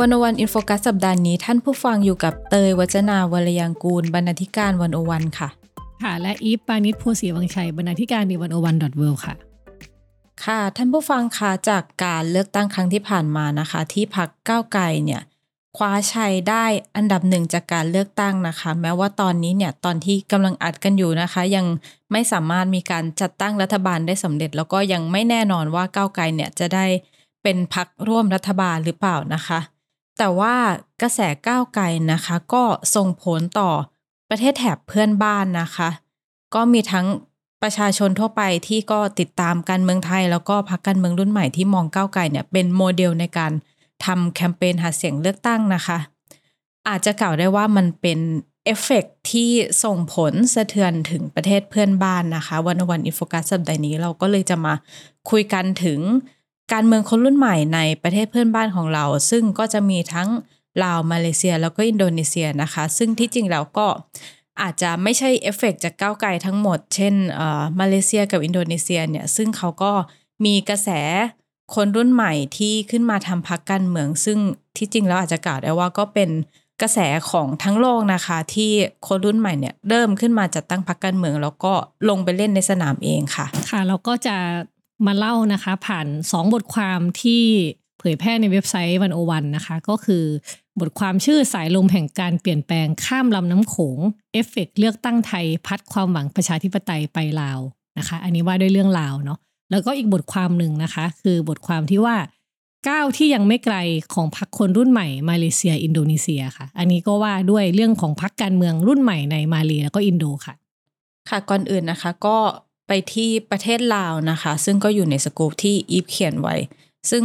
One O One In Focus สัปดาห์นี้ท่านผู้ฟังอยู่กับเตยวัจนาวรยังกูล บรรณาธิการ One O One ค่ะ ค่ะ และอีฟปานิชโพสีวังชัย บรรณาธิการ The One O One dot world ค่ะ ค่ะ ท่านผู้ฟังคะจากการเลือกตั้งครั้งที่ผ่านมานะคะ ที่พรรคก้าวไกลเนี่ยคว้าชัยได้อันดับหนึ่งจากการเลือกตั้งนะคะ แม้ว่าตอนนี้เนี่ยตอนที่กำลังอัดกันอยู่นะคะ ยังไม่สามารถมีการจัดตั้งรัฐบาลได้สำเร็จ แล้วก็ยังไม่แน่นอนว่าก้าวไกลเนี่ยจะได้เป็นพรรคร่วมรัฐบาลหรือเปล่านะคะ แต่ว่ากระแสก้าวไกลนะคะ ก็ส่งผลต่อประเทศแถบเพื่อนบ้านนะคะ ก็มีทั้งประชาชนทั่วไปที่ก็ติดตามการเมืองไทย แล้วก็พรรคการเมืองรุ่นใหม่ที่มองก้าวไกลเนี่ยเป็นโมเดลในการทำแคมเปญหาเสียงเลือกตั้งนะคะ อาจจะกล่าวได้ว่ามันเป็นเอฟเฟกต์ที่ส่งผลสะเทือนถึงประเทศเพื่อนบ้านนะคะ One O One In Focus สัปดาห์นี้เราก็เลยจะมาคุยกันถึง การเมืองคนรุ่นใหม่ในประเทศเพื่อนบ้านของเรา ซึ่งก็จะมีทั้งลาวมาเลเซียแล้วก็อินโดนีเซียนะคะ ซึ่งที่จริงแล้วก็อาจจะไม่ใช่เอฟเฟกจากก้าวไกลทั้งหมด เช่นมาเลเซียกับอินโดนีเซียเนี่ยซึ่งเขาก็มีกระแสคนรุ่นใหม่ที่ขึ้นมาทำพรรคการเมือง ซึ่งที่จริงแล้วอาจจะกล่าวได้ว่าก็เป็นกระแสของทั้งโลกนะคะ ที่คนรุ่นใหม่เนี่ยเริ่มขึ้นมาจัดตั้งพรรคการเมือง แล้วก็ลงไปเล่นในสนามเองค่ะ ค่ะ เราก็จะ มาเล่านะคะ ผ่าน 2 บทความที่เผยแพร่ในเว็บไซต์วันโอวันนะคะ ก็คือบทความชื่อสายลมแห่งการเปลี่ยนแปลงข้ามลำน้ำโขงเอฟเฟกเลือกตั้งไทย พัดความหวังประชาธิปไตยไปลาวนะคะ อันนี้ว่าด้วยเรื่องลาวเนาะแล้วก็อีกบทความหนึ่งนะคะ คือบทความที่ว่าก้าวที่ยังไม่ไกลของพรรคคนรุ่นใหม่มาเลเซีย อินโดนีเซียค่ะ อันนี้ก็ว่าด้วยเรื่องของพรรคการเมืองรุ่นใหม่ในมาเลแล้วก็อินโดค่ะ ค่ะก่อนอื่นนะคะ ก็ ไปที่ประเทศลาวนะคะ ซึ่งก็อยู่ในสกู๊ปที่อีฟเขียนไว้ ซึ่ง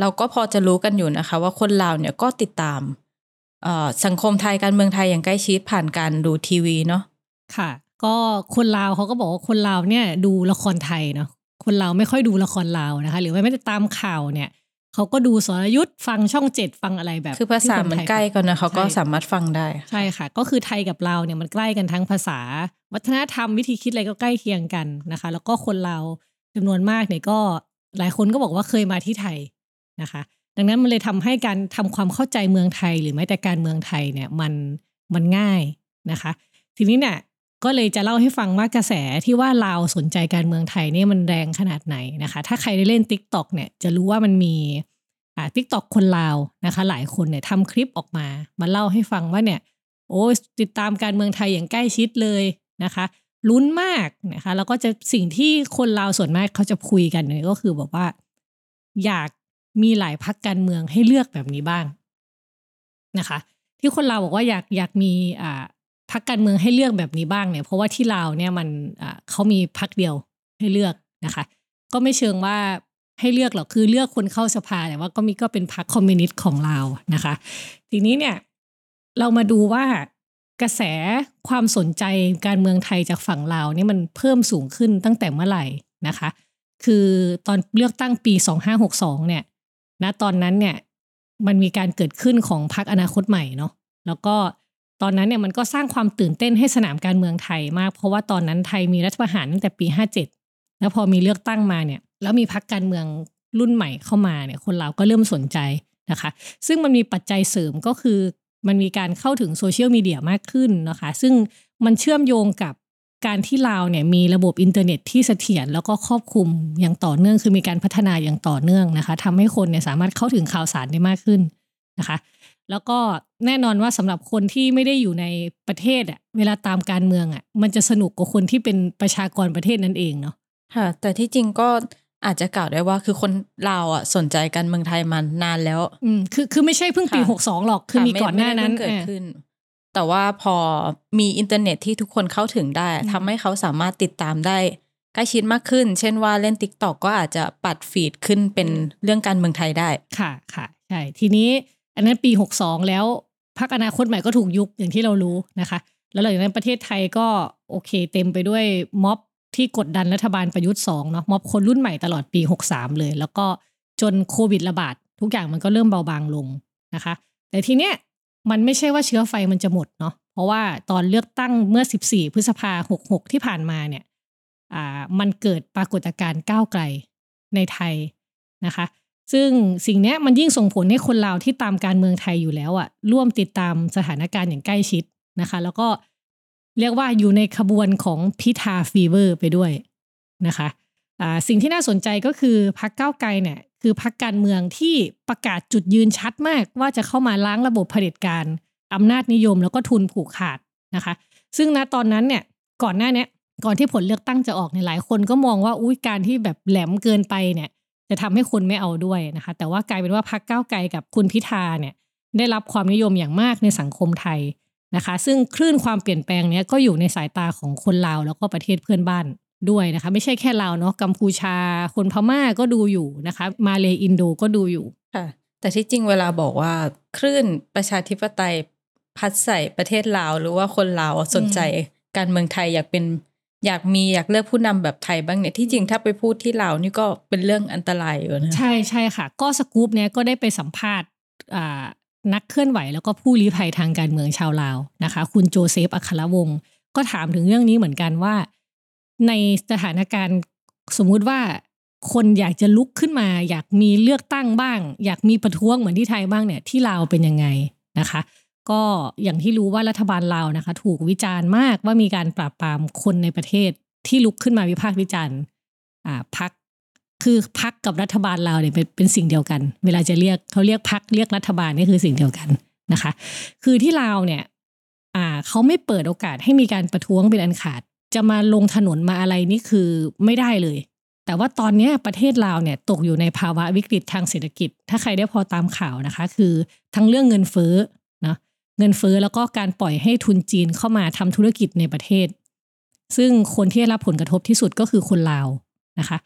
เราก็พอจะรู้กันอยู่นะคะ ว่าคนลาวเนี่ยก็ติดตามสังคมไทยการเมืองไทยอย่างใกล้ชิดผ่านการดูทีวีเนาะค่ะ ก็คนลาวเขาก็บอกว่าคนลาวเนี่ยดูละครไทยเนาะคนลาวไม่ค่อยดูละครลาวนะคะ หรือว่าไม่ได้ตามข่าวเนี่ย เขาก็ดูสรยุทธ์ฟังช่องเจ็ดฟังอะไรแบบคือภาษามันใกล้กันนะเขาก็สามารถฟังได้ ใช่ค่ะ ก็คือไทยกับลาวเนี่ยมันใกล้กันทั้งภาษา วัฒนธรรมวิธีคิดอะไรก็ใกล้เคียงกันนะคะ แล้วก็คนลาวจานวนมากเนี่ยก็หลายคนก็บอกว่าเคยมาที่ไทยนะคะ ดังนั้นมันเลยทำให้การทำความเข้าใจเมืองไทย หรือแม้แต่การเมืองไทยเนี่ยมันมันง่ายนะคะ ทีนี้เนี่ย ก็เลยจะเล่าให้ฟังว่ากระแสที่ว่าลาวสนใจการเมืองไทยเนี่ยมันแรงขนาดไหนนะคะ ถ้าใครได้เล่น t ิ k t o k เนี่ยจะรู้ว่ามันมีอ่าทิกตอกคนลาวนะคะ หลายคนเนี่ยทำคลิปออกมามาเล่าให้ฟังว่าเนี่ย โอ้ติดตามการเมืองไทยอย่างใกล้ชิดเลยนะคะลุ้นมากนะคะแล้วก็จะสิ่งที่คนลาวส่วนมากเขาจะคุยกันเนี่ยก็คือบอกว่า อยากมีหลายพักการเมืองให้เลือกแบบนี้บ้างนะคะ ที่คนลาวบอกว่าอยากอยากมีอ่า พักการเมืองให้เลือกแบบนี้บ้างเนี่ย เพราะว่าที่ลาวเนี่ยมันเขามีพักเดียวให้เลือกนะคะ ก็ไม่เชิงว่าให้เลือกหรอกคือเลือกคนเข้าสภาแต่ว่าก็มีก็เป็นพรรคอมมิวนิสต์ของเรานะคะ ทีนี้เนี่ยเรามาดูว่ากระแสความสนใจการเมืองไทยจากฝั่งลาวนี่มันเพิ่มสูงขึ้นตั้งแต่เมื่อไหร่นะคะ คือตอนเลือกตั้งปี 2562 เนี่ยนะตอนนั้นเนี่ยมันมีการเกิดขึ้นของพรรคอนาคตใหม่เนาะแล้วก็ ตอนนั้นเนี่ยมันก็สร้างความตื่นเต้นให้สนามการเมืองไทยมาก เพราะว่าตอนนั้นไทยมีรัฐประหารตั้งแต่ปี 57 แล้วพอมีเลือกตั้งมาเนี่ยแล้วมีพักการเมืองรุ่นใหม่เข้ามาเนี่ยคนเราก็เริ่มสนใจนะคะ ซึ่งมันมีปัจจัยเสริมก็คือ มันมีการเข้าถึงโซเชียลมีเดียมากขึ้นนะคะ ซึ่งมันเชื่อมโยงกับการที่ลาวเนี่ยมีระบบอินเทอร์เน็ตที่เสถียรแล้วก็ครอบคลุมอย่างต่อเนื่อง คือมีการพัฒนาอย่างต่อเนื่องนะคะทำให้คนเนี่ยสามารถเข้าถึงข่าวสารได้มากขึ้นนะคะ แล้วก็แน่นอนว่าสำหรับคนที่ไม่ได้อยู่ในประเทศอะเวลาตามการเมืองอะมันจะสนุกกว่าคนที่เป็นประชากรประเทศนั่นเองเนาะค่ะ แต่ที่จริงก็อาจจะกล่าวได้ว่าคือคนลาวอะสนใจการเมืองไทยมานานแล้ว อืมคือคือไม่ใช่เพิ่งปีหกสองหรอกคือมีก่อนหน้านั้นเกิดขึ้น แต่ว่าพอมีอินเทอร์เน็ตที่ทุกคนเข้าถึงได้ทำให้เขาสามารถติดตามได้ใกล้ชิดมากขึ้น เช่นว่าเล่น TikTok ก็อาจจะปัด feed ขึ้นเป็นเรื่องการเมืองไทยได้ ค่ะค่ะใช่ทีนี้ อันนั้นปีหกสองแล้วพรรคอนาคตใหม่ก็ถูกยุบอย่างที่เรารู้นะคะ แล้วหลังจากนั้นประเทศไทยก็โอเค เต็มไปด้วยม็อบที่กดดันรัฐบาลประยุทธ์สองเนาะม็อบคนรุ่นใหม่ตลอดปี63เลย แล้วก็จนโควิดระบาดทุกอย่างมันก็เริ่มเบาบางลงนะคะ แต่ทีเนี้ยมันไม่ใช่ว่าเชื้อไฟมันจะหมดเนาะเพราะว่าตอนเลือกตั้งเมื่อ 14 พฤษภา66ที่ผ่านมาเนี่ยอ่ามันเกิดปรากฏการณ์ก้าวไกลในไทยนะคะ ซึ่งสิ่งนี้มันยิ่งส่งผลให้คนลาวที่ตามการเมืองไทยอยู่แล้วอะร่วมติดตามสถานการณ์อย่างใกล้ชิดนะคะ แล้วก็เรียกว่าอยู่ในขบวนของพิธา fever ไปด้วยนะคะสิ่งที่น่าสนใจก็คือพรรคก้าวไกลเนี่ยคือพรรคการเมืองที่ประกาศจุดยืนชัดมากว่าจะเข้ามาล้างระบบเผด็จการอำนาจนิยมแล้วก็ทุนผูกขาดนะคะ ซึ่งณตอนนั้นเนี่ยก่อนหน้านี้ก่อนที่ผลเลือกตั้งจะออกเนี่ยหลายคนก็มองว่าอุ้ยการที่แบบแหลมเกินไปเนี่ย จะทำให้คนไม่เอาด้วยนะคะ แต่ว่ากลายเป็นว่าพรรคก้าวไกลกับคุณพิธาเนี่ยได้รับความนิยมอย่างมากในสังคมไทยนะคะ ซึ่งคลื่นความเปลี่ยนแปลงเนี้ยก็อยู่ในสายตาของคนลาวแล้วก็ประเทศเพื่อนบ้านด้วยนะคะ ไม่ใช่แค่ลาวเนาะกัมพูชา คนพม่าก็ดูอยู่นะคะ มาเลอินโดก็ดูอยู่ค่ะ แต่ที่จริงเวลาบอกว่าคลื่นประชาธิปไตยพัดใส่ประเทศลาว หรือว่าคนลาวสนใจการเมืองไทยอยากเป็น อยากมีอยากเลือกผู้นำแบบไทยบ้างเนี่ยที่จริงถ้าไปพูดที่ลาวนี่ก็เป็นเรื่องอันตรายอยู่นะใช่ใช่ค่ะ ก็สกู๊ปเนี้ยก็ได้ไปสัมภาษณ์นักเคลื่อนไหวแล้วก็ผู้ลี้ภัยทางการเมืองชาวลาวนะคะ คุณโจเซฟอัครวงศ์ก็ถามถึงเรื่องนี้เหมือนกันว่า ในสถานการณ์สมมุติว่าคนอยากจะลุกขึ้นมา อยากมีเลือกตั้งบ้าง อยากมีประท้วงเหมือนที่ไทยบ้างเนี่ยที่ลาวเป็นยังไงนะคะ ก็อย่างที่รู้ว่ารัฐบาลลาวนะคะ ถูกวิจารณ์มากว่ามีการปราบปรามคนในประเทศที่ลุกขึ้นมาวิพากษ์วิจารณ์อ่าพักคือพักกับรัฐบาลเราเนี่ยเป็นเป็นสิ่งเดียวกัน เวลาจะเรียกเขาเรียกพักเรียกรัฐบาลนี่คือสิ่งเดียวกันนะคะ คือที่ลาวเนี่ยอ่าเขาไม่เปิดโอกาสให้มีการประท้วงเป็นอันขาด จะมาลงถนนมาอะไรนี่คือไม่ได้เลย แต่ว่าตอนนี้ประเทศลาวเนี่ยตกอยู่ในภาวะวิกฤตทางเศรษฐกิจ ถ้าใครได้พอตามข่าวนะคะ คือทั้งเรื่องเงินเฟ้อ เงินเฟ้อแล้วก็การปล่อยให้ทุนจีนเข้ามาทำธุรกิจในประเทศ ซึ่งคนที่ได้รับผลกระทบที่สุดก็คือคนลาวนะคะ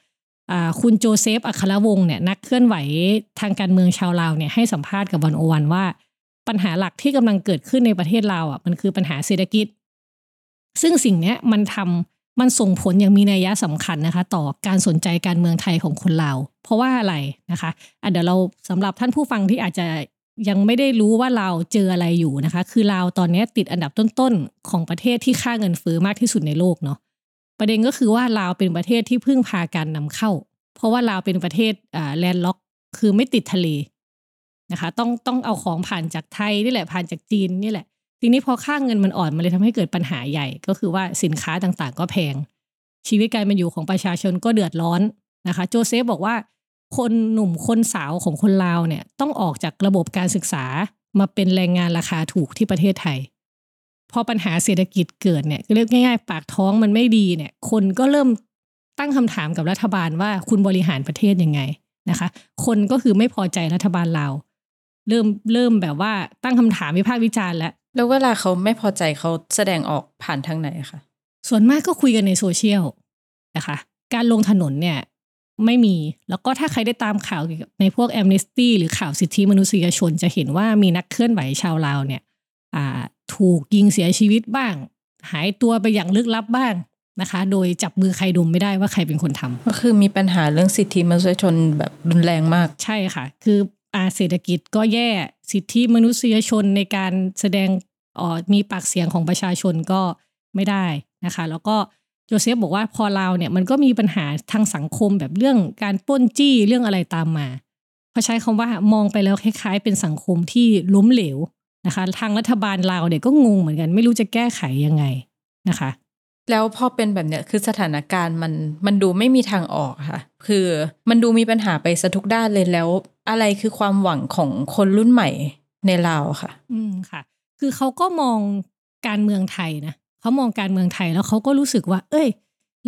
คุณโจเซฟ อัครวงศ์เนี่ยนักเคลื่อนไหวทางการเมืองชาวลาวเนี่ยให้สัมภาษณ์กับวันโอวันว่า ปัญหาหลักที่กำลังเกิดขึ้นในประเทศลาวอะมันคือปัญหาเศรษฐกิจ ซึ่งสิ่งเนี้ยมันทำมันส่งผลอย่างมีนัยยะสำคัญนะคะ ต่อการสนใจการเมืองไทยของคนลาว เพราะว่าอะไรนะคะะเดี๋ยวเราสำหรับท่านผู้ฟังที่อาจจะ ยังไม่ได้รู้ว่าเราเจออะไรอยู่นะคะ คือลาตอนนี้ติดอันดับต้นๆของประเทศที่ค่าเงินเฟ้อมากที่สุดในโลกเนาะประเด็นก็คือว่าลาวเป็นประเทศที่พึ่งพาการนำเข้า เพราะว่าลาวเป็นประเทศอ่แลนด์ล็อก คือไม่ติดทะเลนะคะ ต้องต้องเอาของผ่านจากไทยนี่แหละผ่านจากจีนนี่แหละทีนี้พอค่าเงินมันอ่อนมันเลยทำให้เกิดปัญหาใหญ่ ก็คือว่าสินค้าต่างๆ ก็แพง ชีวิตการเป็นอยู่ของประชาชนก็เดือดร้อนนะคะ โจเซฟบอกว่า คนหนุ่มคนสาวของคนลาวเนี่ย ต้องออกจากระบบการศึกษามาเป็นแรงงานราคาถูกที่ประเทศไทย พอปัญหาเศรษฐกิจเกิดเนี่ยเรียกง่ายๆ ปากท้องมันไม่ดีเนี่ย คนก็เริ่มตั้งคำถามกับรัฐบาลว่าคุณบริหารประเทศยังไงนะคะ คนก็คือไม่พอใจรัฐบาลเราวเริ่มเริ่มแบบว่าตั้งคำถามวิพากษ์วิจารณ์แล้วแล้วเวลาเขาไม่พอใจเขาแสดงออกผ่านทางไหนคะส่วนมากก็คุยกันในโซเชียลนะคะ การลงถนนเนี่ย ไม่มี แล้วก็ถ้าใครได้ตามข่าวเกี่ยวกับในพวกแอมเนสตี้หรือข่าวสิทธิมนุษยชนจะเห็นว่ามีนักเคลื่อนไหวชาวลาวเนี่ยอ่าถูกยิงเสียชีวิตบ้าง หายตัวไปอย่างลึกลับบ้างนะคะ โดยจับมือใครดมไม่ได้ว่าใครเป็นคนทำก็คือมีปัญหาเรื่องสิทธิมนุษยชนแบบรุนแรงมากใช่ค่ะ คืออาเศรษฐกิจก็แย่สิทธิมนุษยชนในการแสดงออมีปากเสียงของประชาชนก็ไม่ได้นะคะ แล้วก็ โจเซฟบอกว่าพอเราเนี่ยมันก็มีปัญหาทางสังคมแบบเรื่องการปล้นจี้เรื่องอะไรตามมาเขาใช้คำว่ามองไปแล้วคล้าย ๆ เป็นสังคมที่ล้มเหลวนะคะ ทางรัฐบาลลาวเนี่ยก็งงเหมือนกัน ไม่รู้จะแก้ไขยังไงนะคะ แล้วพอเป็นแบบเนี้ยคือสถานการณ์มันมันดูไม่มีทางออกค่ะ คือมันดูมีปัญหาไปซะทุกด้านเลยแล้ว อะไรคือความหวังของคนรุ่นใหม่ในลาวค่ะ อืมค่ะ คือเขาก็มองการเมืองไทยนะ เขามองการเมืองไทยแล้วเขาก็รู้สึกว่า เอ้ย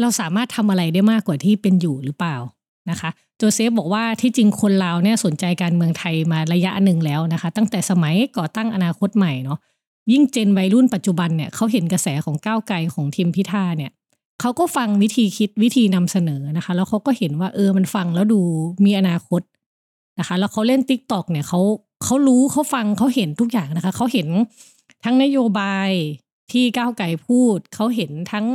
เราสามารถทำอะไรได้มากกว่าที่เป็นอยู่หรือเปล่านะคะโจเซฟบอกว่าที่จริงคนลาวเนี่ยสนใจการเมืองไทยมาระยะหนึ่งแล้วนะคะ ตั้งแต่สมัยก่อตั้งอนาคตใหม่เนาะยิ่งเจนวัยรุ่นปัจจุบันเนี่ยเขาเห็นกระแสของก้าวไกลของทีมพิธาเนี่ยเขาก็ฟังวิธีคิดวิธีนำเสนอนะคะ แล้วเขาก็เห็นว่าเออมันฟังแล้วดูมีอนาคตนะคะ แล้วเขาเล่น t ิ k t o k เนี่ยเขาเขารู้เขาฟังเขาเห็นทุกอย่างนะคะเขาเห็นทั้งนโยบาย ที่ก้าวไก่พูดเขาเห็นทั้ง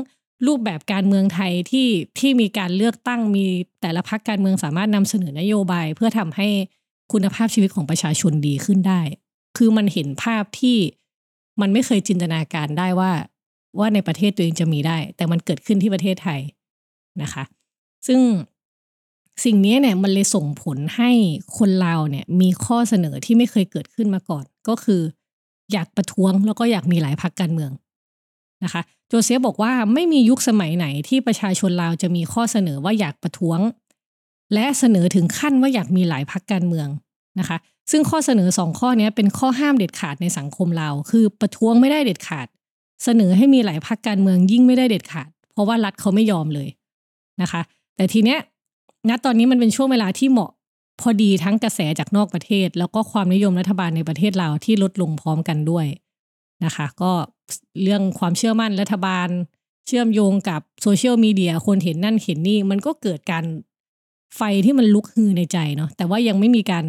รูปแบบการเมืองไทยที่ที่มีการเลือกตั้งมีแต่ละพักการเมืองสามารถนำเสนอนโยบาย เพื่อทำให้คุณภาพชีวิตของประชาชนดีขึ้นได้ คือมันเห็นภาพที่มันไม่เคยจินตนาการได้ว่า ว่าในประเทศตัวเองจะมีได้ แต่มันเกิดขึ้นที่ประเทศไทยนะคะ ซึ่งสิ่งนี้เนี่ยมันเลยส่งผลให้คนลาวเนี่ยมีข้อเสนอที่ไม่เคยเกิดขึ้นมาก่อน ก็คือ อยากประท้วงแล้วก็อยากมีหลายพักการเมือง นะคะโจเซฟบอกว่าไม่มียุคสมัยไหนที่ประชาชนลาวจะมีข้อเสนอว่าอยากประท้วง และเสนอถึงขั้นว่าอยากมีหลายพักการเมืองนะคะ ซึ่งข้อเสนอสองข้อนี้เป็นข้อห้ามเด็ดขาดในสังคมลาวคือประท้วงไม่ได้เด็ดขาด เสนอให้มีหลายพักการเมืองยิ่งไม่ได้เด็ดขาด เพราะว่ารัฐเขาไม่ยอมเลยนะคะ แต่ทีเนี้ยณตอนนี้มันเป็นช่วงเวลาที่เหมาะพอดีทั้งกระแสจากนอกประเทศ แล้วก็ความนิยมรัฐบาลในประเทศเราที่ลดลงพร้อมกันด้วย นะคะ ก็เรื่องความเชื่อมั่นรัฐบาล เชื่อมโยงกับโซเชียลมีเดียคนเห็นนั่นเห็นนี่ มันก็เกิดการไฟที่มันลุกฮือในใจเนาะแต่ว่ายังไม่มีการ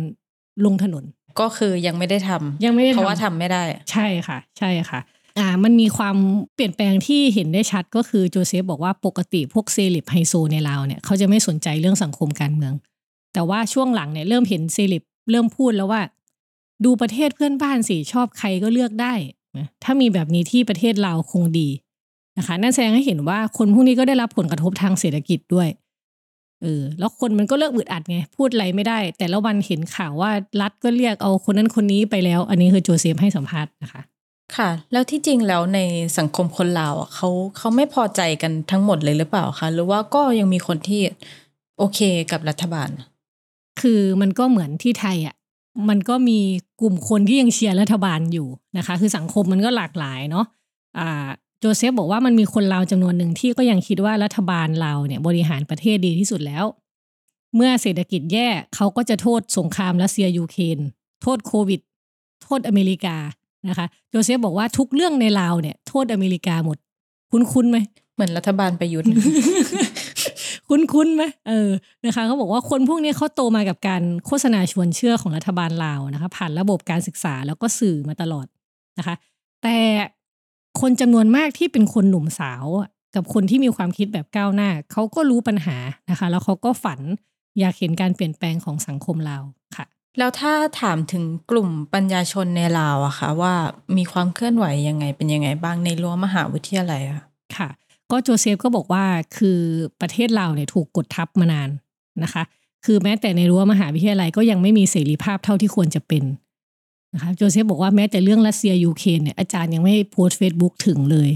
ลงถนน ก็คือยังไม่ได้ทำยังไม่ได้ทำเพราะว่าทำไม่ได้ ใช่ค่ะ ใช่ค่ะอ่ามันมีความเปลี่ยนแปลงที่เห็นได้ชัดก็คือโจเซฟบอกว่าปกติพวกเซเลบไฮโซในลาวเนี่ยเขาจะไม่สนใจเรื่องสังคมการเมือง แต่ว่าช่วงหลังเนี่ยเริ่มเห็นเซเลบเริ่มพูดแล้วว่า ดูประเทศเพื่อนบ้านสิชอบใครก็เลือกได้ นะถ้ามีแบบนี้ที่ประเทศเราคงดีนะคะนั่นแสดงให้เห็นว่าคนพวกนี้ก็ได้รับผลกระทบทางเศรษฐกิจด้วยเออแล้วคนมันก็เลิกอึดอัดไง พูดอะไรไม่ได้ แต่ละวันเห็นข่าวว่ารัฐก็เรียกเอาคนนั้นคนนี้ไปแล้ว อันนี้คือโจเซฟให้สัมภาษณ์นะคะ ค่ะ แล้วที่จริงแล้วในสังคมคนลาวอะเขาเขาไม่พอใจกันทั้งหมดเลยหรือเปล่าคะหรือว่าก็ยังมีคนที่โอเคกับรัฐบาล คือมันก็เหมือนที่ไทยอะ มันก็มีกลุ่มคนที่ยังเชียร์รัฐบาลอยู่นะคะ คือสังคมมันก็หลากหลายเนาะอ่าโจเซฟบอกว่ามันมีคนลาวจำนวนหนึ่งที่ก็ยังคิดว่ารัฐบาลลาวเนี่ยบริหารประเทศดีที่สุดแล้ว เมื่อเศรษฐกิจแย่เขาก็จะโทษสงครามรัสเซียยูเครนโทษโควิด โทษอเมริกานะคะโจเซฟบอกว่าทุกเรื่องในลาวเนี่ย โทษอเมริกาหมด คุ้นๆไหมเหมือนรัฐบาลประยุทธ์ คุ้นๆไหมเออนะคะเขาบอกว่าคนพวกนี้เขาโตมากับการโฆษณาชวนเชื่อของรัฐบาลลาวนะคะ ผ่านระบบการศึกษาแล้วก็สื่อมาตลอดนะคะ แต่คนจำนวนมากที่เป็นคนหนุ่มสาวอะกับคนที่มีความคิดแบบก้าวหน้าเขาก็รู้ปัญหานะคะ แล้วเขาก็ฝันอยากเห็นการเปลี่ยนแปลงของสังคมลาวค่ะ แล้วถ้าถามถึงกลุ่มปัญญาชนในลาวอะค่ะว่ามีความเคลื่อนไหวยังไงเป็นยังไงบ้างในรั้วมหาวิทยาลัยอะค่ะ ก็โจเซฟก็บอกว่าคือประเทศลาวเนี่ยถูกกดทับมานานนะคะ คือแม้แต่ในรั้วมหาวิทยาลัยก็ยังไม่มีเสรีภาพเท่าที่ควรจะเป็นนะคะโจเซฟบอกว่าแม้แต่เรื่องรัสเซียยูเครนเนี่ยอาจารย์ยังไม่โพสต์เฟซบุ๊กถึงเลย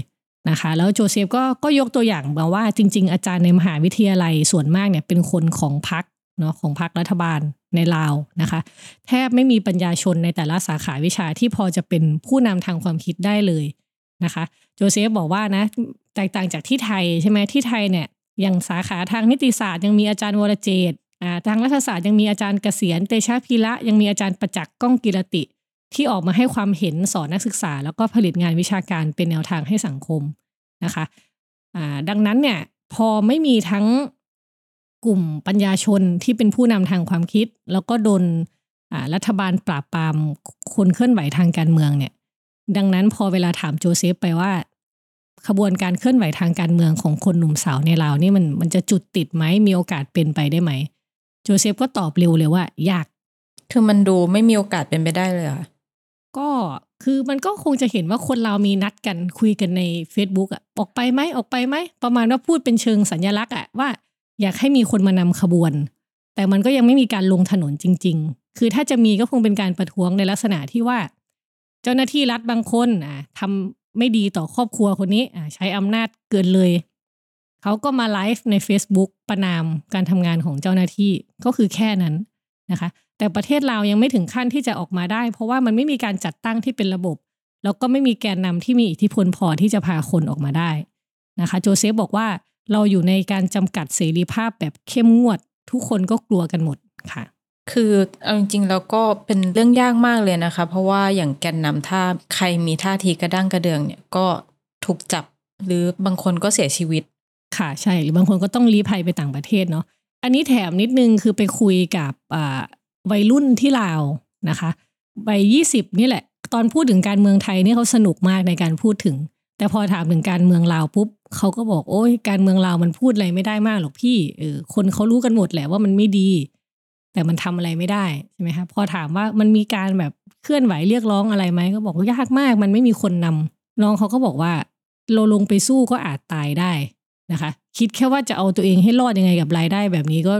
นะคะแล้วโจเซฟก็ก็ยกตัวอย่างมาว่าจริง ๆ อาจารย์ในมหาวิทยาลัยส่วนมากเนี่ยเป็นคนของพรรคเนาะของพรรครัฐบาลในลาวนะคะ แทบไม่มีปัญญาชนในแต่ละสาขาวิชาที่พอจะเป็นผู้นำทางความคิดได้เลย นะคะโจเซฟบอกว่านะแตกต่างจากที่ไทยใช่ไหมที่ไทยเนี่ยอย่างสาขาทางนิติศาสตร์ยังมีอาจารย์วรเจตอ่าทางรัฐศาสตร์ยังมีอาจารย์เกษียณเตชะพีระยังมีอาจารย์ประจักษ์ก้องกิรติ ที่ออกมาให้ความเห็นสอนนักศึกษา แล้วก็ผลิตงานวิชาการเป็นแนวทางให้สังคมนะคะอ่าดังนั้นเนี่ยพอไม่มีทั้งกลุ่มปัญญาชนที่เป็นผู้นำทางความคิด แล้วก็โดนอ่ารัฐบาลปราบปรามคนเคลื่อนไหวทางการเมืองเนี่ย ดังนั้นพอเวลาถามโจเซฟไปว่า ขบวนการเคลื่อนไหวทางการเมืองของคนหนุ่มสาวในลาวนี่มันมันจะจุดติดไหมมีโอกาสเป็นไปได้ไหมโจเซฟก็ตอบเร็วเลยว่ายากคือมันดูไม่มีโอกาสเป็นไปได้เลยอะก็คือมันก็คงจะเห็นว่าคนเรามีนัดกันคุยกันใน Facebook อะออกไปไหมออกไปไหมประมาณว่าพูดเป็นเชิงสัญลักษณ์อะว่า อยากให้มีคนมานำขบวน แต่มันก็ยังไม่มีการลงถนนจริง ๆ คือถ้าจะมีก็คงเป็นการประท้วงในลักษณะที่ว่าเจ้าหน้าที่รัฐบางคนอะทำไม่ดีต่อครอบครัวคนนี้อะใช้อำนาจเกินเลย เขาก็มาไลฟ์ใน Facebook ประนามการทำงานของเจ้าหน้าที่ก็คือแค่นั้นนะคะ แต่ประเทศเรายังไม่ถึงขั้นที่จะออกมาได้ เพราะว่ามันไม่มีการจัดตั้งที่เป็นระบบ แล้วก็ไม่มีแกนนำที่มีอิทธิพลพอที่จะพาคนออกมาได้นะคะโจเซฟบอกว่าเราอยู่ในการจำกัดเสรีภาพแบบเข้มงวด ทุกคนก็กลัวกันหมดค่ะ คือเอาจริงๆแล้วก็เป็นเรื่องยากมากเลยนะคะ เพราะว่าอย่างแกนนำถ้าใครมีท่าทีกระด้างกระเดืองเนี่ยก็ถูกจับหรือบางคนก็เสียชีวิต ค่ะใช่หรือบางคนก็ต้องลี้ภัยไปต่างประเทศเนาะอันนี้แถมนิดนึงคือไปคุยกับวัยรุ่นที่ลาวนะคะวัยยี่สิบนี่แหละ ตอนพูดถึงการเมืองไทยนี่เขาสนุกมากในการพูดถึง แต่พอถามถึงการเมืองลาวปุ๊บเขาก็บอกโอ้ยการเมืองลาวมันพูดอะไรไม่ได้มากหรอกพี่เออคนเขารู้กันหมดแหละว่ามันไม่ดี แต่มันทำอะไรไม่ได้ใช่ไหมคะพอถามว่ามันมีการแบบเคลื่อนไหวเรียกร้องอะไรไหมก็บอกว่ายากมาก มันไม่มีคนนำน้องเขาก็บอกว่าเราลงไปสู้ก็อาจตายได้นะคะ คิดแค่ว่าจะเอาตัวเองให้รอดยังไงกับรายได้แบบนี้ก็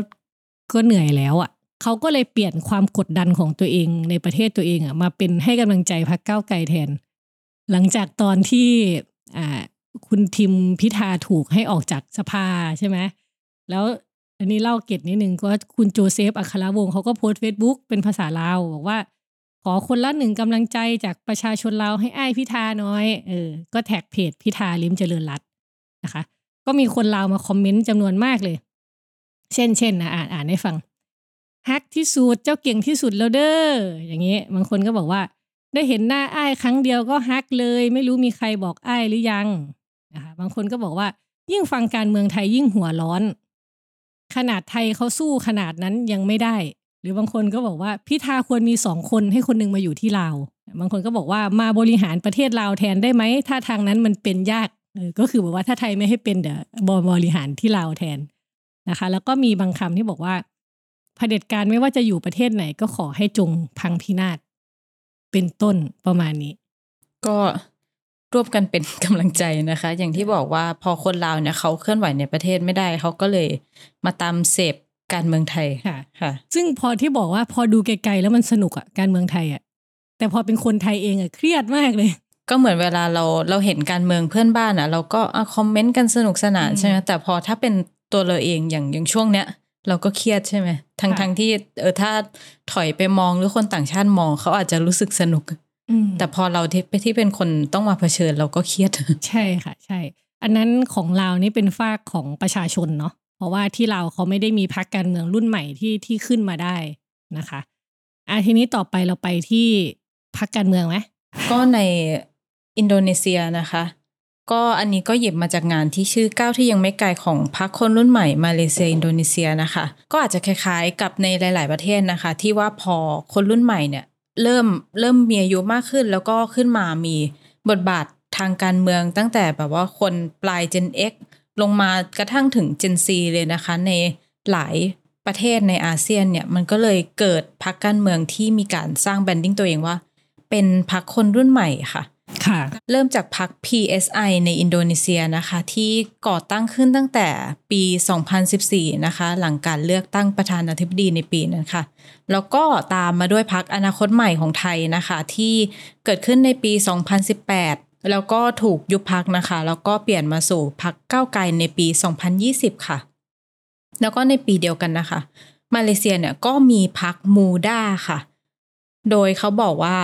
ก็เหนื่อยแล้วอะ่ะเขาก็เลยเปลี่ยนความกดดันของตัวเองในประเทศตัวเองอะ่ะมาเป็นให้กำลังใจพรรคก้าวไกลแทน หลังจากตอนที่อ่าคุณทิมพิธาถูกให้ออกจากสภาใช่ไหมแล้ว อันนี้เล่าเกร็ดนิดนึงก็คุณโจเซฟอัครวงศ์เขาก็โพสต์เฟซบุ๊กเป็นภาษาลาวบอกว่า ขอคนละหนึ่งกำลังใจจากประชาชนลาวให้อ้ายพิธาน้อยเออก็ tag page พิธาลิมเจริญรัตน์นะคะ ก็มีคนลาวมาคอมเมนต์จำนวนมากเลย เช่นเช่นนะอ่านอ่านให้ฟังฮักที่สุดเจ้าเก่งที่สุดแล้วเด้ออย่างนี้บางคนก็บอกว่า ได้เห็นหน้าอ้ายครั้งเดียวก็ฮักเลย ไม่รู้มีใครบอกอ้ายหรือยังนะคะบางคนก็บอกว่า ยิ่งฟังการเมืองไทยยิ่งหัวร้อน ขนาดไทยเขาสู้ขนาดนั้นยังไม่ได้ หรือบางคนก็บอกว่าพิธาควรมีสองคนให้คนหนึงมาอยู่ที่ลาว บางคนก็บอกว่ามาบริหารประเทศลาวแทนได้ไหม ถ้าทางนั้นมันเป็นยากก็คือบอกว่าถ้าไทยไม่ให้เป็นเดี๋ยวบริหารที่ลาวแทนนะคะ แล้วก็มีบางคำที่บอกว่าเผด็จการไม่ว่าจะอยู่ประเทศไหนก็ขอให้จงพังพินาศเป็นต้นประมาณนี้ ก็ ร่วมกันเป็นกำลังใจนะคะ อย่างที่บอกว่าพอคนลาวเนี่ยเขาเคลื่อนไหวในประเทศไม่ได้เขาก็เลยมาตามเสพการเมืองไทยค่ะค่ะ ซึ่งพอที่บอกว่าพอดูไกลๆแล้วมันสนุกอะการเมืองไทยอะแต่พอเป็นคนไทยเองอะเครียดมากเลย ก็เหมือนเวลาเราเราเห็นการเมืองเพื่อนบ้านอะเราก็อะคอมเมนต์กันสนุกสนานอืมใช่ไหมแต่พอถ้าเป็นตัวเราเองอย่างอย่างช่วงเนี้ยเราก็เครียดใช่ไหมทั้งค่ะทั้งที่เออถ้าถอยไปมองหรือคนต่างชาติมองเขาอาจจะรู้สึกสนุกอืม แต่พอเราที่ที่เป็นคนต้องมาเผชิญเราก็เครียด ใช่ค่ะ ใช่ อันนั้นของเราวนี่เป็นฝากของประชาชนเนาะเพราะว่าที่เราวเขาไม่ได้มีพรรคการเมืองรุ่นใหม่ที่ที่ขึ้นมาได้นะคะอะทีนี้ต่อไปเราไปที่พรรคการเมืองไหมก็ในอินโดนีเซียนะคะ ก็อันนี้ก็หยิบมาจากงานที่ชื่อก้าวที่ยังไม่ไกลของพรรคคนรุ่นใหม่มาเลเซียอินโดนีเซียนะคะ ก็อาจจะคล้ายๆกับในหลาย ๆประเทศนะคะ ที่ว่าพอคนรุ่นใหม่เนี่ย เริ่มเริ่มมีอายุมากขึ้น แล้วก็ขึ้นมามีบทบาททางการเมืองตั้งแต่แบบว่าคนปลาย Gen X ลงมากระทั่งถึง Gen Z เลยนะคะ ในหลายประเทศในอาเซียนเนี่ยมันก็เลยเกิดพรรคการเมืองที่มีการสร้างแบรนดิ้งตัวเองว่า เป็นพรรคคนรุ่นใหม่ค่ะ ค่ะ เริ่มจากพรรค PSI ในอินโดนีเซียนะคะ ที่ก่อตั้งขึ้นตั้งแต่ปี 2014 นะคะ หลังการเลือกตั้งประธานาธิบดีในปีนั้นค่ะ แล้วก็ตามมาด้วยพรรคอนาคตใหม่ของไทยนะคะ ที่เกิดขึ้นในปี 2018 แล้วก็ถูกยุบพรรคนะคะ แล้วก็เปลี่ยนมาสู่พรรคก้าวไกลในปี 2020 ค่ะ แล้วก็ในปีเดียวกันนะคะ มาเลเซียเนี่ยก็มีพรรคมูด้าค่ะ โดยเขาบอกว่า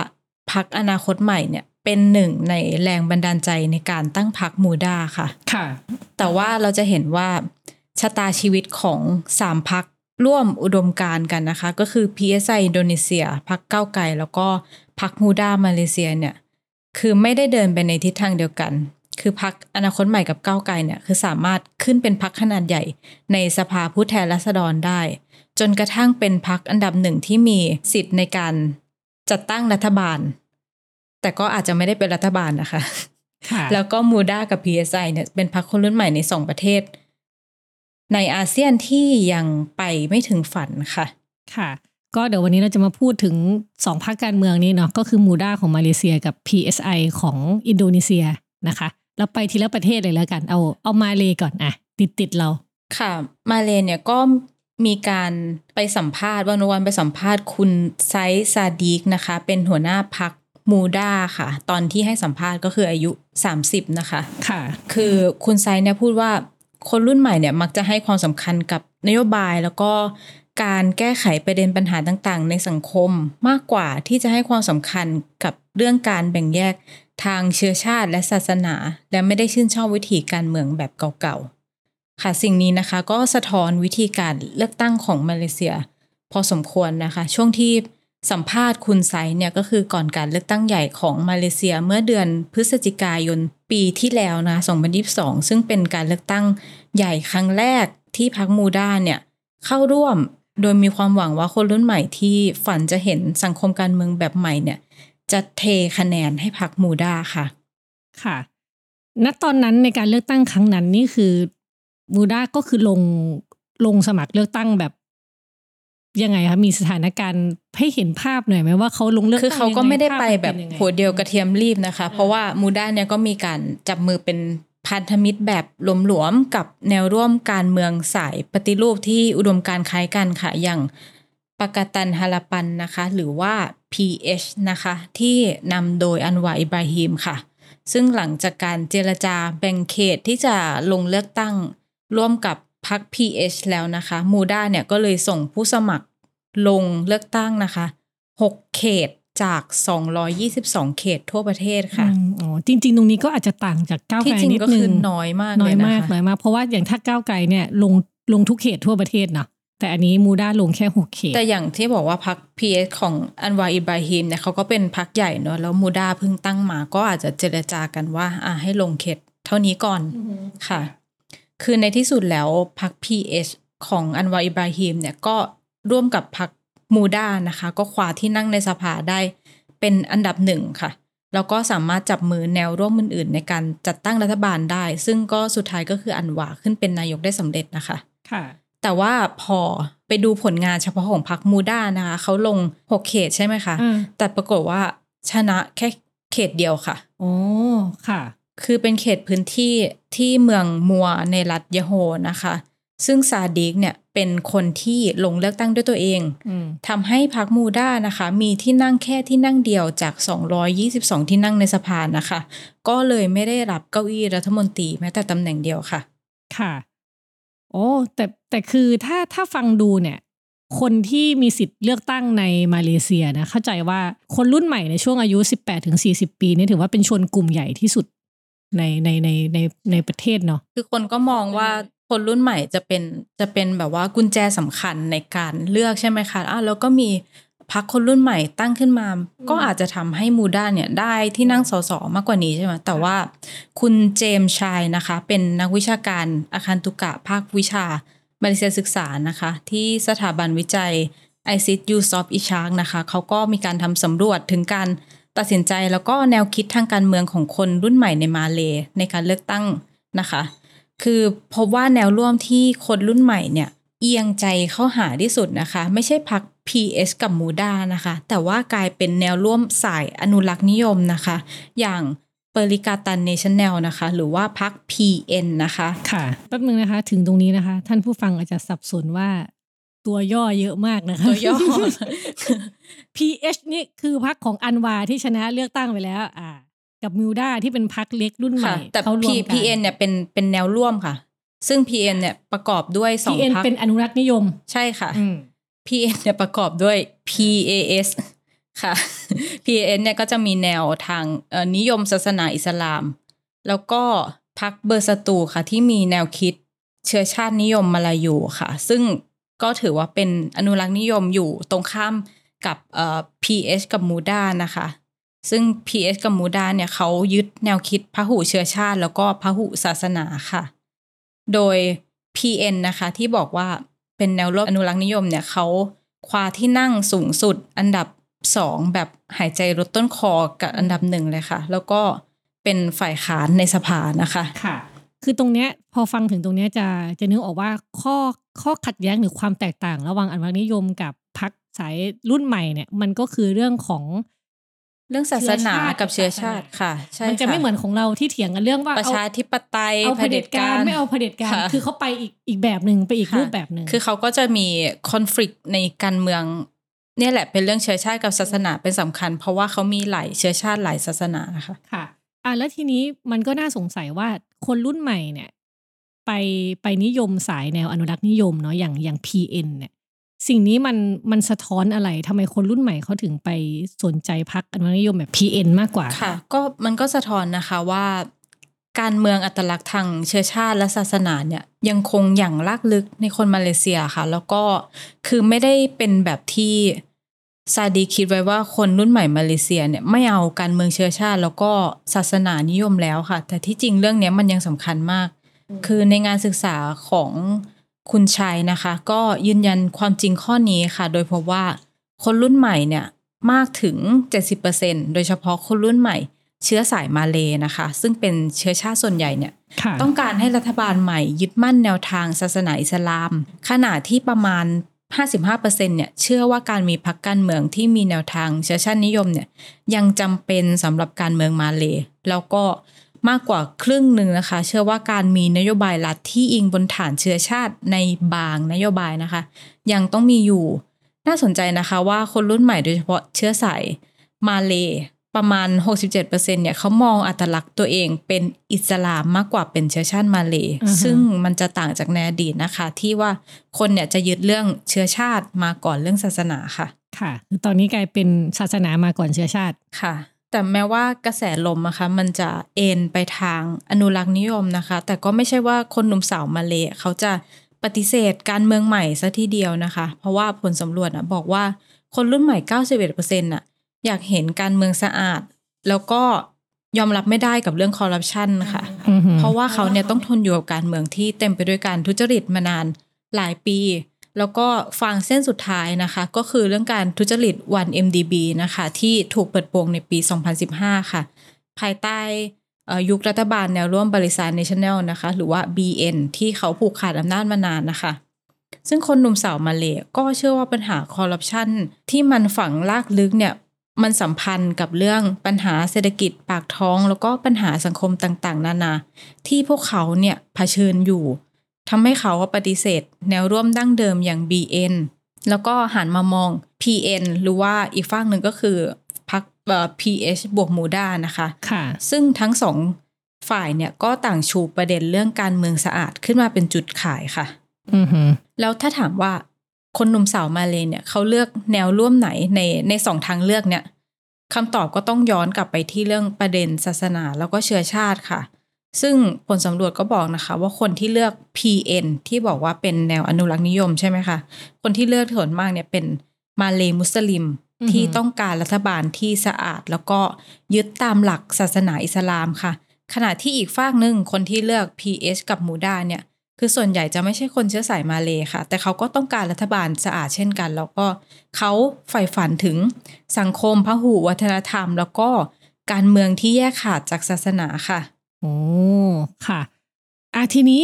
พรรคอนาคตใหม่เนี่ย เป็นหนึ่งในแรงบันดาลใจในการตั้งพรรคมูด้าค่ะ ค่ะ แต่ว่าเราจะเห็นว่าชะตาชีวิตของสามพักร่วมอุดมการณ์กันนะคะ ก็คือ PSI อินโดนีเซียพักเก้าวไกลแล้วก็พักมูดามาเลเซียเนี่ย คือไม่ได้เดินไปในทิศทางเดียวกัน คือพักอนาคตใหม่กับก้าวไกลเนี่ย คือสามารถขึ้นเป็นพักขนาดใหญ่ ในสภาผู้แทนราษฎรได้ จนกระทั่งเป็นพักอันดับหนึ่งที่มีสิทธิ์ในการจัดตั้งรัฐบาล แต่ก็อาจจะไม่ได้เป็นรัฐบาลนะคะค่ะแล้วก็มูด้ากับ PSI เนี่ยเป็นพรรคคนรุ่นใหม่ในสองประเทศ ในอาเซียนที่ยังไปไม่ถึงฝันค่ะ ค่ะ ก็เดี๋ยววันนี้เราจะมาพูดถึงสองพรรคการเมืองนี้เนาะก็คือมูด้าของมาเลเซียกับ PSI ของอินโดนีเซียนะคะเราไปทีละประเทศเลยแล้วกัน เอาเอามาเลก่อนอะติดติดๆเรา ค่ะ มาเลเนี่ยก็มีการไปสัมภาษณ์วันวันไปสัมภาษณ์คุณไซซาดีกนะคะ เป็นหัวหน้าพัก มูด้าค่ะ ตอนที่ให้สัมภาษณ์ก็คืออายุ 30 นะคะ ค่ะ คือคุณไซเนี่ยพูดว่าคนรุ่นใหม่เนี่ยมักจะให้ความสำคัญกับนโยบายแล้วก็การแก้ไขประเด็นปัญหาต่างๆ ในสังคมมากกว่าที่จะให้ความสำคัญกับเรื่องการแบ่งแยกทางเชื้อชาติและศาสนา และไม่ได้ชื่นชอบวิธีการเมืองแบบเก่าๆ ค่ะสิ่งนี้นะคะก็สะท้อนวิธีการเลือกตั้งของมาเลเซีย พอสมควรนะคะ ช่วงที่ สัมภาษณ์คุณไซเนี่ยก็คือก่อนการเลือกตั้งใหญ่ของมาเลเซียเมื่อเดือนพฤศจิกายนปีที่แล้วนะ2022 ซึ่งเป็นการเลือกตั้งใหญ่ครั้งแรกที่พรรคมูด้าเนี่ยเข้าร่วมโดยมีความหวังว่าคนรุ่นใหม่ที่ฝันจะเห็นสังคมการเมืองแบบใหม่เนี่ย จะเทคะแนนให้พรรคมูด้าค่ะค่ะ ณตอนนั้นในการเลือกตั้งครั้งนั้นนี่คือมูด้าก็คือลงลงสมัครเลือกตั้งแบบ ยังไงคะมีสถานการณ์ให้เห็นภาพหน่อยไหมว่าเขาลงเลือกคือตั้งเขาก็ยังงไม่ได้ภาพไปมันแบบนยังไงหัวเดียวกระเทียมรีบนะคะ เพราะว่ามูด้าเนี่ยก็มีการจับมือเป็นพันธมิตรแบบหลวมๆกับแนวร่วมการเมืองสายปฏิรูปที่อุดมการณ์คล้ายกันค่ะอย่างปากาตันฮาลาปันนะคะ หรือว่า PH นะคะ ที่นำโดยอันวาอิบราฮิมค่ะ ซึ่งหลังจากการเจรจาแบ่งเขตที่จะลงเลือกตั้งร่วมกับ พรรค PH แล้วนะคะมูด้าเนี่ยก็เลยส่งผู้สมัครลงเลือกตั้งนะคะ 6 เขตจาก 222 เขตทั่วประเทศค่ะอืมอ๋อ จริง ๆ ตรงนี้ก็อาจจะต่างจากก้าวที่ไกลจริงนิดก็นึคืองน้อยมากน้เลอยยนะมากคะน้อยมาก เพราะว่าอย่างถ้าก้าวไกลเนี่ยลงลงทุกเขตทั่วประเทศเนาะแต่อันนี้มูด้าลงแค่หกเขต แต่อย่างที่บอกว่าพรรค PS ของอันวาอิบราฮิมเนี่ยเขาก็เป็นพรรคใหญ่เนอะแล้วมูดาเพิ่งตั้งมาก็อาจจะเจรจากันว่า อะให้ลงเขตเท่านี้ก่อนค่ะ คือในที่สุดแล้วพรรค PS ของอันวาอิบราฮิมเนี่ยก็ร่วมกับพรรคมูดานะคะ ก็คว้าที่นั่งในสภาได้เป็นอันดับหนึ่งค่ะ แล้วก็สามารถจับมือแนวร่วมอื่นๆ ในการจัดตั้งรัฐบาลได้ ซึ่งก็สุดท้ายก็คืออันวาขึ้นเป็นนายกได้สำเร็จนะคะ ค่ะ แต่ว่าพอไปดูผลงานเฉพาะของพรรคมูด้านะคะเขาลง6เขตใช่ไหมคะอืมแต่ปรากฏว่าชนะแค่เขตเดียวค่ะ โอ้ ค่ะ คือเป็นเขตพื้นที่ที่เมืองมัวในรัฐยะโฮนะคะ ซึ่งซาดิกเนี่ยเป็นคนที่ลงเลือกตั้งด้วยตัวเองอืมทำให้พรรคมูด้านะคะ มีที่นั่งแค่ที่นั่งเดียวจาก 222 ที่นั่งในสภานะคะ ก็เลยไม่ได้รับเก้าอี้รัฐมนตรีแม้แต่ตำแหน่งเดียวค่ะ ค่ะ โอ้แต่แต่คือถ้าถ้าฟังดูเนี่ย คนที่มีสิทธิ์เลือกตั้งในมาเลเซียนะเข้าใจว่าคนรุ่นใหม่ในช่วงอายุ 18ถึง40 ปีนี่ถือว่าเป็นชนกลุ่มใหญ่ที่สุด ในในในในในประเทศเนาะคือคนก็มองว่าคนรุ่นใหม่จะเป็นจะเป็นแบบว่ากุญแจสำคัญในการเลือกใช่ไหมคะอะแล้วก็มีพักคนรุ่นใหม่ตั้งขึ้นมา ก็อาจจะทำให้มูด้าเนี่ยได้ที่นั่งสสมากกว่านี้ใช่ไหมแต่ว่าคุณเจมส์ชายนะคะ เป็นนักวิชาการอาคารตุกะภาควิชามาเลเซียศึกษานะคะ ที่สถาบันวิจัย i c i t u s o f i c h a r k นะคะเขาก็มีการทำสำรวจถึงการ ตัดสินใจแล้วก็แนวคิดทางการเมืองของคนรุ่นใหม่ในมาเลในการเลือกตั้งนะคะ คือพบว่าแนวร่วมที่คนรุ่นใหม่เนี่ยเอียงใจเข้าหาที่สุดนะคะ ไม่ใช่พัก PS กับมูดานะคะ แต่ว่ากลายเป็นแนวร่วมสายอนุรักษ์นิยมนะคะ อย่างเปริกาตันเนชั่นแนลนะคะ หรือว่าพัก PN นะคะ ค่ะ แป๊บนึงนะคะ ถึงตรงนี้นะคะ ท่านผู้ฟังอาจจะสับสนว่า ตัวย่อเยอะมากนะคะตัวย่อ PH นี่คือพักของอันวาที่ชนะเลือกตั้งไปแล้ว อ่า กับมิวด้าที่เป็นพักเล็กรุ่นใหม่ค่ะแต่เขารว P มกัน PN เนี่ยเป็นเป็นแนวร่วมค่ะ ซึ่ง PN เนี่ยประกอบด้วยสอง PN พักเป็นอนุรักษ์นิยม ใช่ค่ะอืม PN เนี่ยประกอบด้วย PAS ค่ะ PAS เนี่ยก็จะมีแนวทางเอ่อนิยมศาสนาอิสลาม แล้วก็พักเบอร์สตูค่ะที่มีแนวคิดเชื้อชาตินิยมมาลายูค่ะ ซึ่ง ก็ถือว่าเป็นอนุรักษ์นิยมอยู่ตรงข้ามกับเอ่อ PH กับมูดานะคะ ซึ่ง PS กับมูดาเนี่ยเขายึดแนวคิดพหุเชื้อชาติ แล้วก็พหุศาสนาค่ะ โดย PN นะคะที่บอกว่าเป็นแนวร่วมอนุรักษ์นิยมเนี่ยเขาคว้าที่นั่งสูงสุดอันดับสองแบบหายใจลดต้นคอกับอันดับหนึ่งเลยค่ะ แล้วก็เป็นฝ่ายค้านในสภานะคะค่ะ คือตรงเนี้ยพอฟังถึงตรงเนี้ยจะจะนึกออกว่าข้อ ข้อขัดแย้งหรือความแตกต่าง ระหว่างอนุรักษ์นิยมกับพักสายรุ่นใหม่เนี่ย มันก็คือเรื่องของเรื่องศาสนากับเชื้อชาติค่ะใช่มันจะไม่ค่เหมือนของเราที่เถียงกันเรื่องว่าประชาธิปไตยเอาเผด็จการไม่เอาเผด็จการค่ะคือเขาไปอีกอีกแบบหนึ่งไปอีกค่ะรูปแบบหนึ่งคือเขาก็จะมีคอน FLICT ในการเมืองเนี่ยแหละเป็นเรื่องเชื้อชาติกับศาสนาเป็นสำคัญ เพราะว่าเขามีหลายเชื้อชาติหลายศาสนานะคะค่ะอะแล้วทีนี้มันก็น่าสงสัยว่าคนรุ่นใหม่เนี่ย ไปไปนิยมสายแนวอนุรักษ์นิยมเนาะอย่างอย่าง PN เนี่ยสิ่งนี้มันมันสะท้อนอะไรทำไมคนรุ่นใหม่เขาถึงไปสนใจพักอนุรักษ์นิยมแบบ PN มากกว่าค่ะ ก็มันก็สะท้อนนะคะว่าการเมืองอัตลักษณ์ทางเชื้อชาติและศาสนาเนี่ยยังคงอย่างลากลึกในคนมาเลเซียค่ะ แล้วก็คือไม่ได้เป็นแบบที่ซาดีคิดไว้ว่าคนรุ่นใหม่มาเลเซียเนี่ยไม่เอาการเมืองเชื้อชาติ แล้วก็ศาสนานิยมแล้วค่ะ แต่ที่จริงเรื่องเนี้ยมันยังสำคัญมาก คือในงานศึกษาของคุณชัยนะคะ ก็ยืนยันความจริงข้อนี้ค่ะ โดยพบว่าคนรุ่นใหม่เนี่ยมากถึง 70%โดยเฉพาะคนรุ่นใหม่เชื้อสายมาเลนะคะ ซึ่งเป็นเชื้อชาติส่วนใหญ่เนี่ยค่ะต้องการให้รัฐบาลใหม่ยึดมั่นแนวทางศาสนาอิสลาม ขณะที่ประมาณ 55%เนี่ยเชื่อว่าการมีพรรคการเมืองที่มีแนวทางเชื้อชาตินิยมเนี่ยยังจำเป็นสำหรับการเมืองมาเล แล้วก็ มากกว่าครึ่งหนึ่งนะคะ เชื่อว่าการมีนโยบายรัฐที่อิงบนฐานเชื้อชาติในบางนโยบายนะคะ ยังต้องมีอยู่ น่าสนใจนะคะว่าคนรุ่นใหม่โดยเฉพาะเชื้อสายมาเลประมาณ 67%เนี่ยเขามองอัตลักษณ์ตัวเองเป็นอิสลามมากกว่าเป็นเชื้อชาติมาเลอือฮึซึ่งมันจะต่างจากในอดีตนะคะ ที่ว่าคนเนี่ยจะยึดเรื่องเชื้อชาติมาก่อนเรื่องศาสนาค่ะ ค่ะคือตอนนี้กลายเป็นศาสนามาก่อนเชื้อชาติค่ะ แต่แม้ว่ากระแสลมนะคะมันจะเอ็นไปทางอนุรักษ์นิยมนะคะ แต่ก็ไม่ใช่ว่าคนหนุ่มสาวมาเลเขาจะปฏิเสธการเมืองใหม่ซะทีเดียวนะคะ เพราะว่าผลสำรวจนะบอกว่าคนรุ่นใหม่ 91%น่ะอยากเห็นการเมืองสะอาด แล้วก็ยอมรับไม่ได้กับเรื่องคอร์รัปชันค่ะอือหือเพราะว่าเขาเนี่ยต้องทนอยู่กับการเมืองที่เต็มไปด้วยการทุจริตมานานหลายปี แล้วก็ฟังเส้นสุดท้ายนะคะ ก็คือเรื่องการทุจริต 1MDB นะคะ ที่ถูกเปิดโปงในปี 2015 ค่ะ ภายใต้ยุครัฐบาลแนวร่วมบริษัท National นะคะ หรือว่า BN ที่เขาผูกขาดอำนาจมานานนะคะ ซึ่งคนหนุ่มสาวมาเลก็เชื่อว่าปัญหาคอร์รัปชันที่มันฝังลากลึกเนี่ยมันสัมพันธ์กับเรื่องปัญหาเศรษฐกิจปากท้อง แล้วก็ปัญหาสังคมต่างๆ นานา ที่พวกเขาเนี่ยเผชิญอยู่ ทำให้เขาปฏิเสธ แนวร่วมดั้งเดิมอย่าง BN แล้วก็หันมามอง PN หรือว่าอีกฝั่งหนึ่งก็คือพรรคเอ่อ PH บวกมูด้านะคะค่ะ ซึ่งทั้งสองฝ่ายเนี่ยก็ต่างชูประเด็นเรื่องการเมืองสะอาดขึ้นมาเป็นจุดขายค่ะ อือหือแล้วถ้าถามว่าคนหนุ่มสาวมาเลเนี่ยเขาเลือกแนวร่วมไหนในในสองทางเลือกเนี่ยคำตอบก็ต้องย้อนกลับไปที่เรื่องประเด็นศาสนาแล้วก็เชื้อชาติค่ะ ซึ่งผลสำรวจก็บอกนะคะ ว่าคนที่เลือก PN ที่บอกว่าเป็นแนวอนุรักษ์นิยมใช่ไหมคะ คนที่เลือกส่วนมากเนี่ยเป็นมาเลมุสลิมอือฮึที่ต้องการรัฐบาลที่สะอาด แล้วก็ยึดตามหลักศาสนาอิสลามค่ะ ขณะที่อีกฝากหนึ่งคนที่เลือก PH กับมูดาเนี่ย คือส่วนใหญ่จะไม่ใช่คนเชื้อสายมาเลค่ะ แต่เขาก็ต้องการรัฐบาลสะอาดเช่นกัน แล้วก็เขาใฝ่ฝันถึงสังคมพหุวัฒนธรรม แล้วก็การเมืองที่แยกขาดจากศาสนาค่ะ โอ้ค่ะอะทีนี้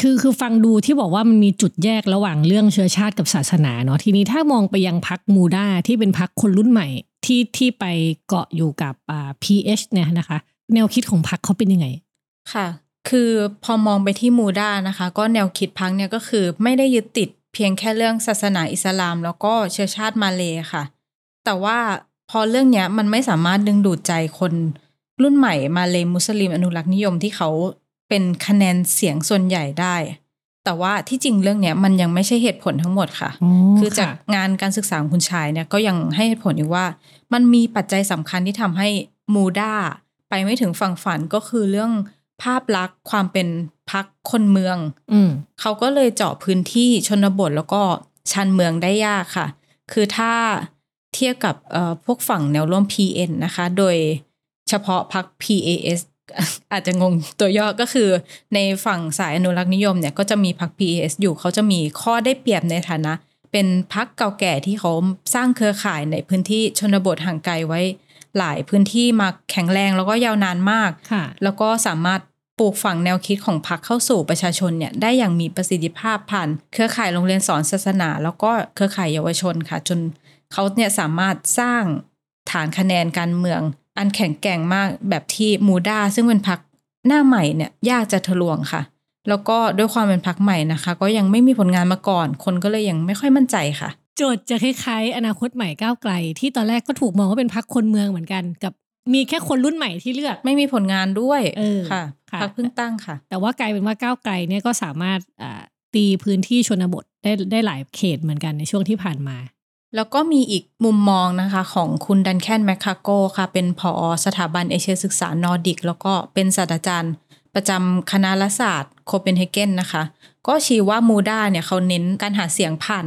คือคือฟังดูที่บอกว่ามันมีจุดแยกระหว่างเรื่องเชื้อชาติกับศาสนาเนาะทีนี้ถ้ามองไปยังพักมูดาที่เป็นพักคนรุ่นใหม่ที่ที่ไปเกาะอยู่กับอ่า PH เนี่ยนะคะ แนวคิดของพักเขาเป็นยังไง ค่ะ คือพอมองไปที่มูดานะคะ ก็แนวคิดพังเนี่ยก็คือไม่ได้ยึดติดเพียงแค่เรื่องศาสนาอิสลาม แล้วก็เชื้อชาติมาเลค่ะ แต่ว่าพอเรื่องเนี้ยมันไม่สามารถดึงดูดใจคน รุ่นใหม่มาเลมุสลิมอนุรักษ์นิยมที่เขาเป็นคะแนนเสียงส่วนใหญ่ได้ แต่ว่าที่จริงเรื่องเนี้ยมันยังไม่ใช่เหตุผลทั้งหมดค่ะอ๋อคือจากค่ะงานการศึกษาของคุณชายเนี่ยก็ยังให้เหตุผลอีกว่า มันมีปัจจัยสำคัญที่ทำให้มูด้าไปไม่ถึงฝั่งฝันก็คือเรื่องภาพลักษณ์ความเป็นพักคนเมือง อืมเขาก็เลยเจาะพื้นที่ชนบทแล้วก็ชันเมืองได้ยากค่ะ คือถ้าเทียบกับเอ่อพวกฝั่งแนวร่วม PN นะคะ โดย เฉพาะพัก PAS อาจจะงงตัวย่อก็คือในฝั่งสายอนุรักษ์นิยมเนี่ยก็จะมีพัก PAS อยู่เขาจะมีข้อได้เปรียบในฐานะ เป็นพักเก่าแก่ที่เขาสร้างเครือข่ายในพื้นที่ชนบทห่างไกลไว้ หลายพื้นที่มาแข็งแรงแล้วก็ยาวนานมากค่ะแล้วก็สามารถปลูกฝังแนวคิดของพรรคเข้าสู่ประชาชนเนี่ยได้อย่างมีประสิทธิภาพผ่าน เครือข่ายโรงเรียนสอนศาสนา แล้วก็เครือข่ายเยาวชนค่ะ จนเขาเนี่ยสามารถสร้างฐานคะแนนการเมือง อันแข็งแกร่งมากแบบที่มูดาซึ่งเป็นพรรคหน้าใหม่เนี่ยยากจะทะลวงค่ะ แล้วก็ด้วยความเป็นพรรคใหม่นะคะ ก็ยังไม่มีผลงานมาก่อน คนก็เลยยังไม่ค่อยมั่นใจค่ะ โจทย์จะคล้ายๆ อนาคตใหม่ก้าวไกล ที่ตอนแรกก็ถูกมองว่าเป็นพักคนเมืองเหมือนกันกับมีแค่คนรุ่นใหม่ที่เลือก ไม่มีผลงานด้วยเออค่ะค่ะพรรคเพิ่งตั้งค่ะ แต่ว่ากลายเป็นว่าก้าวไกลเนี่ยก็สามารถอ่าตีพื้นที่ชนบทได้ได้หลายเขตเหมือนกันในช่วงที่ผ่านมา แล้วก็มีอีกมุมมองนะคะของคุณดันแคนแมคคาร์โกค่ะ เป็นผอสถาบันเอเชียศึกษานอร์ดิก แล้วก็เป็นศาสตราจารย์ประจำคณะรัฐศาสตร์โคเปนเฮเกนนะคะ ก็ชี้ว่ามูด้าเนี่ยเขาเน้นการหาเสียงผ่าน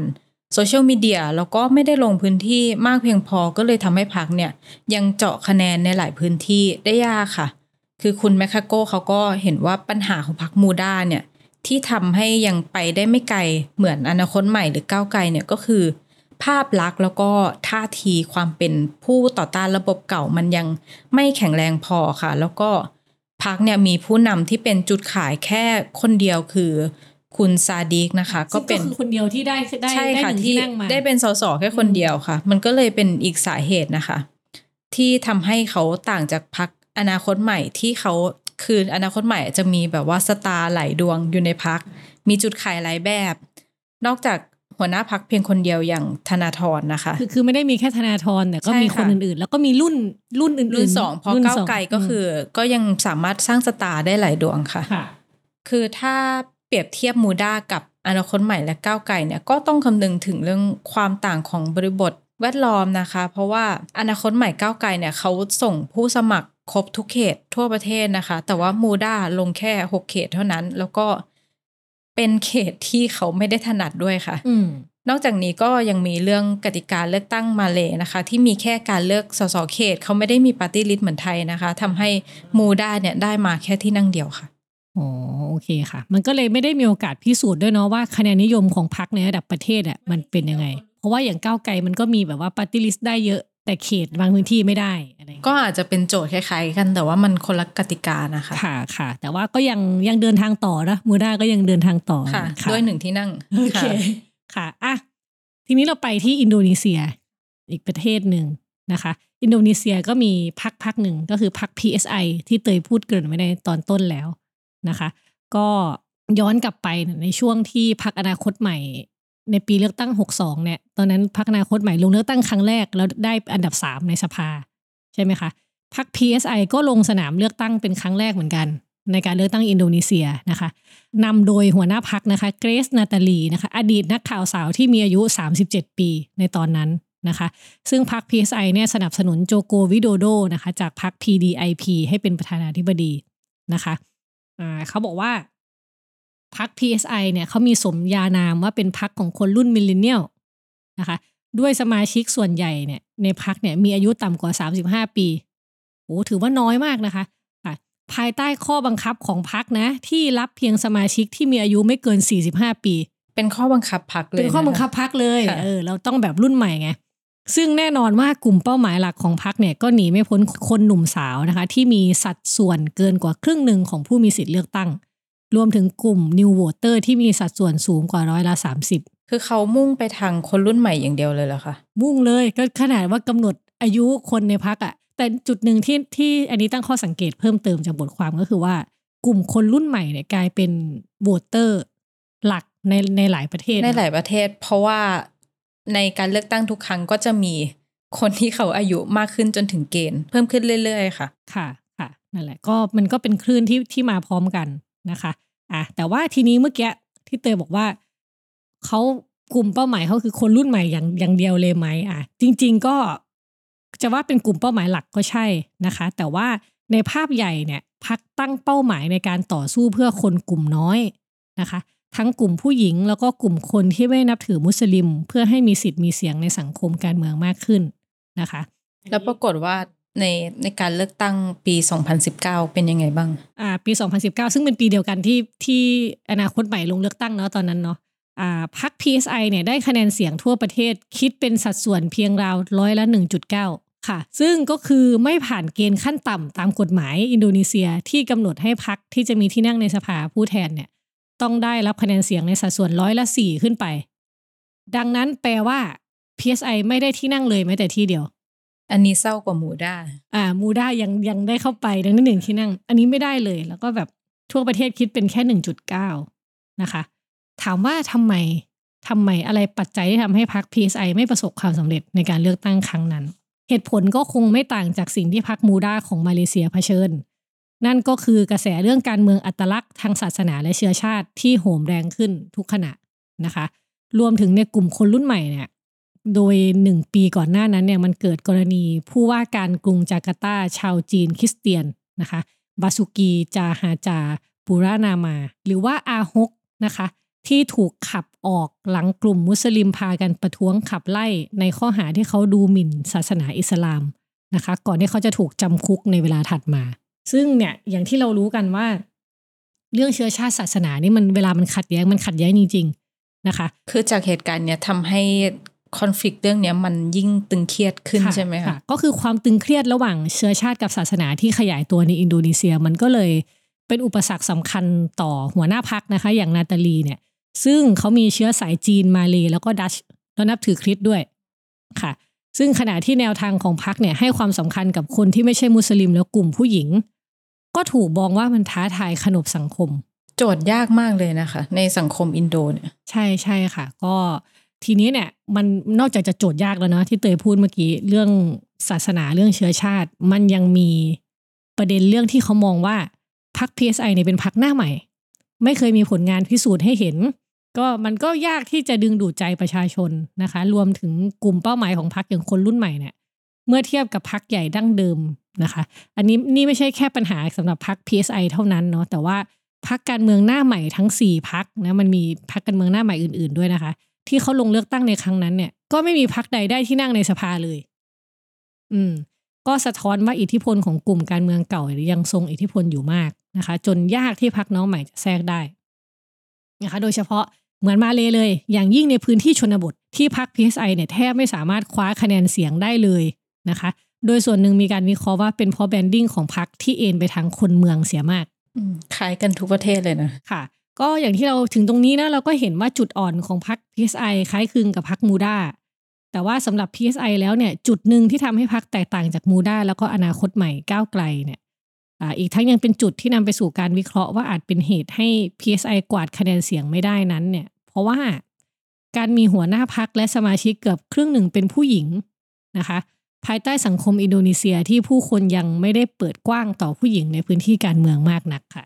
social media แล้วก็ไม่ได้ลงพื้นที่มากเพียงพอก็เลยทำให้พรรคเนี่ย ยังเจาะคะแนนในหลายพื้นที่ได้ยากค่ะ คือคุณแมคคาร์โกเขาก็เห็นว่าปัญหาของพรรคมูด้าเนี่ยที่ทำให้ยังไปได้ไม่ไกลเหมือนอนาคตใหม่หรือก้าวไกลเนี่ยก็คือ ภาพลักษณ์แล้วก็ท่าทีความเป็นผู้ต่อต้านระบบเก่ามันยังไม่แข็งแรงพอค่ะ แล้วก็พักเนี่ยมีผู้นำที่เป็นจุดขายแค่คนเดียวคือคุณซาดิกนะคะ ก็เป็นซึ่งคือคนเดียวที่ได้ได้ใช่ได้ค่ะหนึ่งที่ที่นั่งมาได้เป็นสสแค่คนเดียวค่ะ มันก็เลยเป็นอีกสาเหตุนะคะ ที่ทำให้เขาต่างจากพักอนาคตใหม่ที่เขาคืออนาคตใหม่จะมีแบบว่าสตาร์หลายดวงอยู่ในพักมีจุดขายหลายแบบ นอกจาก หัวหน้าพักเพียงคนเดียวอย่างธนาธรนะคะ คือคือไม่ได้มีแค่ธนาธรแต่ก็ใช่มีคนค่ะอื่นๆ แล้วก็มีรุ่นรุ่นอื่นๆรุ่นสองพอรุ่นก้าวสงไกลก็คืออก็ยังสามารถสร้างสตาร์ได้หลายดวงค่ะค่ะ คือถ้าเปรียบเทียบมูด้ากับอนาคตใหม่และก้าวไกลเนี่ยก็ต้องคำนึงถึงเรื่องความต่างของบริบทแวดล้อมนะคะ เพราะว่าอนาคตใหม่ก้าวไกลเนี่ยเขาส่งผู้สมัครครบทุกเขตทั่วประเทศนะคะ แต่ว่ามูด้าลงแค่หกเขตเท่านั้น แล้วก็ เป็นเขตที่เขาไม่ได้ถนัดด้วยค่ะอืมนอกจากนี้ก็ยังมีเรื่องกติกาเลือกตั้งมาเลยนะคะ ที่มีแค่การเลือกสสเขต เขาไม่ได้มีปาร์ตี้ลิสต์เหมือนไทยนะคะทำให้มูด้าเนี่ยได้มาแค่ที่นั่งเดียวค่ะอ๋อโอเคค่ะ มันก็เลยไม่ได้มีโอกาสพิสูจน์ด้วยเนาะว่าคะแนนนิยมของพรรคในระดับประเทศอะมันเป็นยังไง เพราะว่าอย่างก้าวไกลมันก็มีแบบว่าปฏิริษได้เยอะ แต่เขตบางพื้นที่ไม่ได้อะไรอย่างเงี้ยก็อาจจะเป็นโจทย์คล้ายๆกัน แต่ว่ามันคนละกติกานะคะค่ะค่ะ แต่ว่าก็ยังยังเดินทางต่อนะมูด้าก็ยังเดินทางต่อค่ะค่ะด้วยหนึ่งที่นั่งโอเคค่ะค่ะอะทีนี้เราไปที่อินโดนีเซีย อีกประเทศหนึ่งนะคะ อินโดนีเซียก็มีพักพักหนึ่งก็คือพัก PSI ที่เตยพูดเกริ่นไว้ในตอนต้นแล้วนะคะ ก็ย้อนกลับไปในช่วงที่พักอนาคตใหม่ ในปีเลือกตั้ง 62 เนี่ย ตอนนั้นพักอนาคตใหม่ลงเลือกตั้งครั้งแรก แล้วได้อันดับ 3 ในสภา ใช่ไหมคะพัก PSI ก็ลงสนามเลือกตั้งเป็นครั้งแรกเหมือนกัน ในการเลือกตั้งอินโดนีเซียนะคะนำโดยหัวหน้าพักนะคะเกรซนาตาลีนะคะอดีตนักข่าวสาวที่มีอายุ 37 ปีในตอนนั้นนะคะซึ่งพัก PSI เนี่ยสนับสนุนโจโกวิโดโดนะคะจากพัก PDIP ให้เป็นประธานาธิบดีนะคะเขาบอกว่า พัก PSI เนี่ยเขามีสมญานามว่าเป็นพักของคนรุ่นมิลเลนเนียลนะคะด้วยสมาชิกส่วนใหญ่เนี่ยในพักเนี่ยมีอายุต่ำกว่า 35 ปีโอ้ถือว่าน้อยมากนะคะอะภายใต้ข้อบังคับของพักนะที่รับเพียงสมาชิกที่มีอายุไม่เกิน 45 ปี เป็นข้อบังคับพักเลยเป็นข้อบังคับะะพักเลยค่ะเออเราต้องแบบรุ่นใหม่ไงซึ่งแน่นอนว่ากลุ่มเป้าหมายหลักของพักเนี่ยก็หนีไม่พ้นคนหนุ่มสาวนะคะ ที่มีสัดส่วนเกินกว่าครึ่งหนึ่งของผู้มีสิทธิ์เลือกตั้ง รวมถึงกลุ่ม New Voter ที่มีสัดส่วนสูงกว่าร้อยละ 30 คือเขามุ่งไปทางคนรุ่นใหม่อย่างเดียวเลยเหรอคะ มุ่งเลยก็ขนาดว่ากำหนดอายุคนในพักอะ่ะแต่จุดหนึ่งที่ที่อันนี้ตั้งข้อสังเกตเพิ่มเติมจากบทความก็คือว่า กลุ่มคนรุ่นใหม่เนี่ยกลายเป็นโหวตเตอร์หลักในในหลายประเทศ ในหลายประเทศ เพราะว่าในการเลือกตั้งทุกครั้งก็จะมีคนที่เขาอายุมากขึ้นจนถึงเกณฑ์ เพิ่มขึ้นเรื่อยๆ ค่ะ ค่ะ ค่ะ นั่นแหละ ก็มันก็เป็นคลื่นที่ที่มาพร้อมกัน นะคะอะแต่ว่าทีนี้เมื่อกี้ที่เตยบอกว่าเขากลุ่มเป้าหมายเขาคือคนรุ่นใหม่อย่างอย่างเดียวเลยไหมอะจริง ๆ ก็จะว่าเป็นกลุ่มเป้าหมายหลักก็ใช่นะคะ แต่ว่าในภาพใหญ่เนี่ยพักตั้งเป้าหมายในการต่อสู้เพื่อคนกลุ่มน้อยนะคะ ทั้งกลุ่มผู้หญิงแล้วก็กลุ่มคนที่ไม่นับถือมุสลิม เพื่อให้มีสิทธิ์มีเสียงในสังคมการเมืองมากขึ้นนะคะ แล้วปรากฏว่า ในในการเลือกตั้งปี 2019 เป็นยังไงบ้าง อ่า ปี 2019 ซึ่งเป็นปีเดียวกันที่ที่อนาคตใหม่ลงเลือกตั้งเนาะตอนนั้นเนาะ อ่าพัก PSI เนี่ยได้คะแนนเสียงทั่วประเทศคิดเป็นสัดส่วนเพียงราวร้อยละ 1.9 ค่ะ ซึ่งก็คือไม่ผ่านเกณฑ์ขั้นต่ำตามกฎหมายอินโดนีเซียที่กำหนดให้พักที่จะมีที่นั่งในสภาผู้แทนเนี่ย ต้องได้รับคะแนนเสียงในสัดส่วนร้อยละสี่ขึ้นไป ดังนั้นแปลว่า PSI ไม่ได้ที่นั่งเลยแม้แต่ที่เดียว อันนี้เศร้ากว่ามูด้าอ่า มูด้ายังยังได้เข้าไปดังนั้นหนึ่งที่นั่ง อันนี้ไม่ได้เลย แล้วก็แบบทั่วประเทศคิดเป็นแค่หนึ่งจุดเก้านะคะ ถามว่าทำไมทำไมอะไรปัจจัยที่ทำให้พรรค PSI ไม่ประสบความสำเร็จในการเลือกตั้งครั้งนั้น เหตุผลก็คงไม่ต่างจากสิ่งที่พรรคมูด้าของมาเลเซียเผชิญ นั่นก็คือกระแสเรื่องการเมืองอัตลักษณ์ทางศาสนาและเชื้อชาติที่โหมแรงขึ้นทุกขณะนะคะ รวมถึงในกลุ่มคนรุ่นใหม่เนี่ย โดยหนึ่งปีก่อนหน้านั้นเนี่ยมันเกิดกรณีผู้ว่าการกรุงจาการ์ตาชาวจีนคริสเตียนนะคะบาสุกีจาฮาจาปุรานามา หรือว่าอาฮกนะคะที่ถูกขับออกหลังกลุ่มมุสลิมพากันประท้วงขับไล่ในข้อหาที่เขาดูหมิ่นศาสนาอิสลามนะคะก่อนที่เขาจะถูกจำคุกในเวลาถัดมา ซึ่งเนี่ยอย่างที่เรารู้กันว่า เรื่องเชื้อชาติศาสนานี่มันเวลามันขัดแย้งมันขัดแย้งจริง ๆนะคะ คือจากเหตุการณ์เนี้ยทำให้ คอนฟ lict เรื่องเนี้ยมันยิ่งตึงเครียดขึ้นใช่ไหมคะก็คือความตึงเครียดระหว่างเชื้อชาติกับศาสนาที่ขยายตัวในอินโดนีเซียมันก็เลยเป็นอุปสรรคสำคัญต่อหัวหน้าพักนะคะ อย่างนาตาลีเนี่ย ซึ่งเขามีเชื้อสายจีนมาเลยแล้วก็ดัชแล้วนับถือคริสต์ด้วยค่ะ ซึ่งขณะที่แนวทางของพักเนี่ยให้ความสำคัญกับคนที่ไม่ใช่มุสลิมแล้วกลุ่มผู้หญิง ก็ถูกมองว่ามันท้าทายขนบสังคม โจทย์ยากมากเลยนะคะ ในสังคมอินโดเนี่ยใช่ใช่ค่ะ ก็ ทีนี้เนี่ยมันนอกจากจะโจทย์ยากแล้วเนาะที่เตยพูดเมื่อกี้เรื่องศาสนาเรื่องเชื้อชาติ มันยังมีประเด็นเรื่องที่เขามองว่าพรรค PSI เนี่ยเป็นพรรคหน้าใหม่ ไม่เคยมีผลงานพิสูจน์ให้เห็น ก็มันก็ยากที่จะดึงดูดใจประชาชนนะคะ รวมถึงกลุ่มเป้าหมายของพรรคอย่างคนรุ่นใหม่เนี่ยเมื่อเทียบกับพรรคใหญ่ดั้งเดิมนะคะ อันนี้นี่ไม่ใช่แค่ปัญหาสำหรับพรรค PSI เท่านั้นเนาะแต่ว่าพรรคการเมืองหน้าใหม่ทั้งสี่พรรคนะมันมีพรรคการเมืองหน้าใหม่อื่น ๆด้วยนะคะ ที่เขาลงเลือกตั้งในครั้งนั้นเนี่ย ก็ไม่มีพรรคใดได้ที่นั่งในสภาเลย อืม ก็สะท้อนว่าอิทธิพลของกลุ่มการเมืองเก่ายังทรงอิทธิพลอยู่มากนะคะ จนยากที่พรรคน้องใหม่จะแทรกได้นะคะ โดยเฉพาะเหมือนมาเลยเลย อย่างยิ่งในพื้นที่ชนบทที่พรรค PSI เนี่ยแทบไม่สามารถคว้าคะแนนเสียงได้เลยนะคะ โดยส่วนหนึ่งมีการวิเคราะห์ว่าเป็นเพราะแบนดิ้งของพรรคที่เอ็นไปทางคนเมืองเสียมากอืมคล้ายกันทุกประเทศเลยนะ ค่ะ ก็อย่างที่เราถึงตรงนี้นะเราก็เห็นว่าจุดอ่อนของพรรค PSI คล้ายคลึงกับพรรคมูดาแต่ว่าสำหรับ PSI แล้วเนี่ยจุดหนึ่งที่ทำให้พรรคแตกต่างจากมูดาแล้วก็อนาคตใหม่ก้าวไกลเนี่ยอีกทั้งยังเป็นจุดที่นำไปสู่การวิเคราะห์ว่าอาจเป็นเหตุให้ PSI กวาดคะแนนเสียงไม่ได้นั้นเนี่ย เพราะว่าการมีหัวหน้าพักและสมาชิกเกือบครึ่งหนึ่งเป็นผู้หญิงนะคะ ภายใต้สังคมอินโดนีเซียที่ผู้คนยังไม่ได้เปิดกว้างต่อผู้หญิงในพื้นที่การเมืองมากนักค่ะ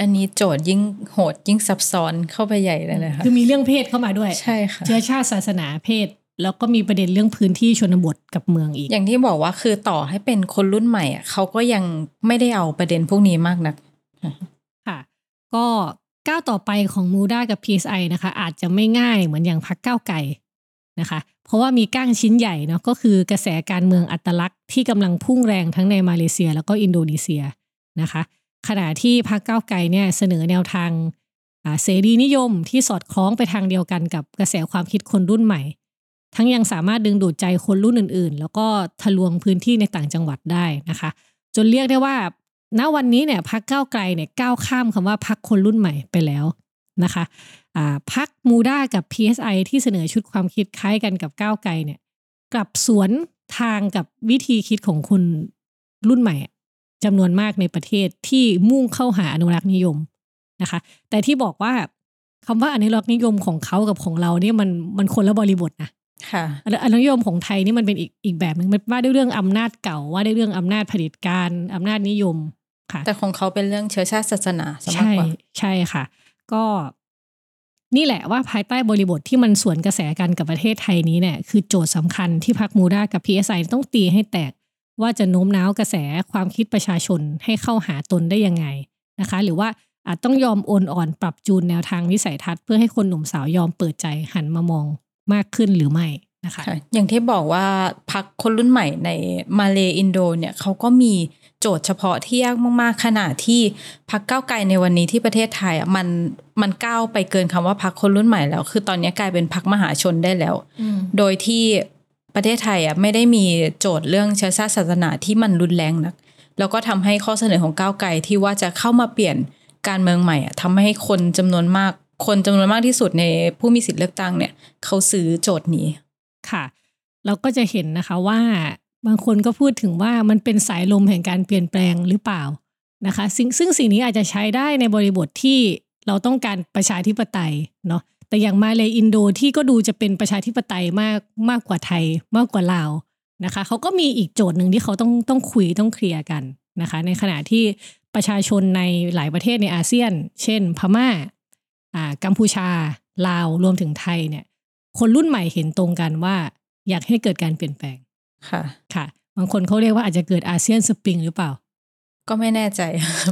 อันนี้โจทย์ยิ่งโหดยิ่งซับซ้อนเข้าไปใหญ่เลยนะคะคือมีเรื่องเพศเข้ามาด้วยใช่ค่ะเชื้อชาติศาสนาเพศ แล้วก็มีประเด็นเรื่องพื้นที่ชนบทกับเมืองอีก อย่างที่บอกว่าคือต่อให้เป็นคนรุ่นใหม่อะเขาก็ยังไม่ได้เอาประเด็นพวกนี้มากนักค่ะ ก็ก้าวต่อไปของมูดากับ PSI นะคะ อาจจะไม่ง่ายเหมือนอย่างพักก้าวไก่นะคะ เพราะว่ามีก้างชิ้นใหญ่เนาะก็คือกระแสการเมืองอัตลักษณ์ที่กำลังพุ่งแรงทั้งในมาเลเซีย แล้วก็อินโดนีเซียนะคะ ขณะที่พรรคก้าวไกลเนี่ยเสนอแนวทางเสรีนิยมที่สอดคล้องไปทางเดียวกันกับกระแสความคิดคนรุ่นใหม่ ทั้งยังสามารถดึงดูดใจคนรุ่นอื่น ๆ แล้วก็ทะลวงพื้นที่ในต่างจังหวัดได้นะคะ จนเรียกได้ว่า ณวันนี้เนี่ยพักก้าวไกลเนี่ยก้าวข้ามคำว่าพักคคนรุ่นใหม่ไปแล้วนะคะอ่าพักมูด้ากับ PSI ที่เสนอชุดความคิดคล้ายกันกับก้าวไกลเนี่ยกลับสวนทางกับวิธีคิดของคนรุ่นใหม่ จำนวนมากในประเทศที่มุ่งเข้าหาอนุรักษ์นิยมนะคะ แต่ที่บอกว่าคำว่าอนุรักษ์นิยมของเขากับของเราเนี่ยมันมันคนละบริบทนะค่ะอนุอนุรักษ์นิยมของไทยนี่มันเป็นอีกอีกแบบหนึ่งมันว่าด้วยเรื่องอำนาจเก่าว่าด้วยเรื่องอำนาจเผด็จการอำนาจนิยมค่ะ แต่ของเขาเป็นเรื่องเชื้อชาติศาสนาซะมากใช่กว่าใช่ค่ะ ก็นี่แหละว่าภายใต้บริบทที่มันสวนกระแสกันกับประเทศไทยนี้เนี่ยคือโจทย์สำคัญที่พักมูดากับ PSI ต้องตีให้แตก ว่าจะโน้มน้าวกระแสความคิดประชาชนให้เข้าหาตนได้ยังไงนะคะ หรือว่าอาจต้องยอมโอนอ่อนปรับจูนแนวทางวิสัยทัศน์เพื่อให้คนหนุ่มสาวยอมเปิดใจหันมามองมากขึ้นหรือไม่นะคะค่ะอย่างที่บอกว่าพักคนรุ่นใหม่ในมาเลอินโดเนี่ยเขาก็มีโจทย์เฉพาะที่ยากมากๆขนาดที่พักก้าวไกลในวันนี้ที่ประเทศไทยอะมันมันก้าวไปเกินคำว่าพักคนรุ่นใหม่แล้ว คือตอนนี้กลายเป็นพักมหาชนได้แล้ว โดยที่ ประเทศไทยอะไม่ได้มีโจทย์เรื่องเชื้อชาติศาสนาที่มันรุนแรงนัก แล้วก็ทำให้ข้อเสนอของก้าวไกลที่ว่าจะเข้ามาเปลี่ยนการเมืองใหม่อะทำให้คนจำนวนมากคนจำนวนมากที่สุดในผู้มีสิทธิ์เลือกตั้งเนี่ย เขาซื้อโจทย์นี้ค่ะเราก็จะเห็นนะคะว่าบางคนก็พูดถึงว่ามันเป็นสายลมแห่งการเปลี่ยนแปลงหรือเปล่านะคะซึ่งซึ่งสิ่งนี้อาจจะใช้ได้ในบริบทที่เราต้องการประชาธิปไตยเนาะ แต่อย่างมาเลยอินโดที่ก็ดูจะเป็นประชาธิปไตยมากมากกว่าไทยมากกว่าลาวนะคะเขาก็มีอีกโจทย์หนึ่งที่เขาต้องต้องคุยต้องเคลียร์กันนะคะ ในขณะที่ประชาชนในหลายประเทศในอาเซียน เช่น พม่าอ่ากัมพูชา ลาวรวมถึงไทยเนี่ย คนรุ่นใหม่เห็นตรงกันว่า อยากให้เกิดการเปลี่ยนแปลงค่ะค่ะ บางคนเขาเรียกว่าอาจจะเกิดอาเซียนสปริงหรือเปล่า ก็ไม่แน่ใจ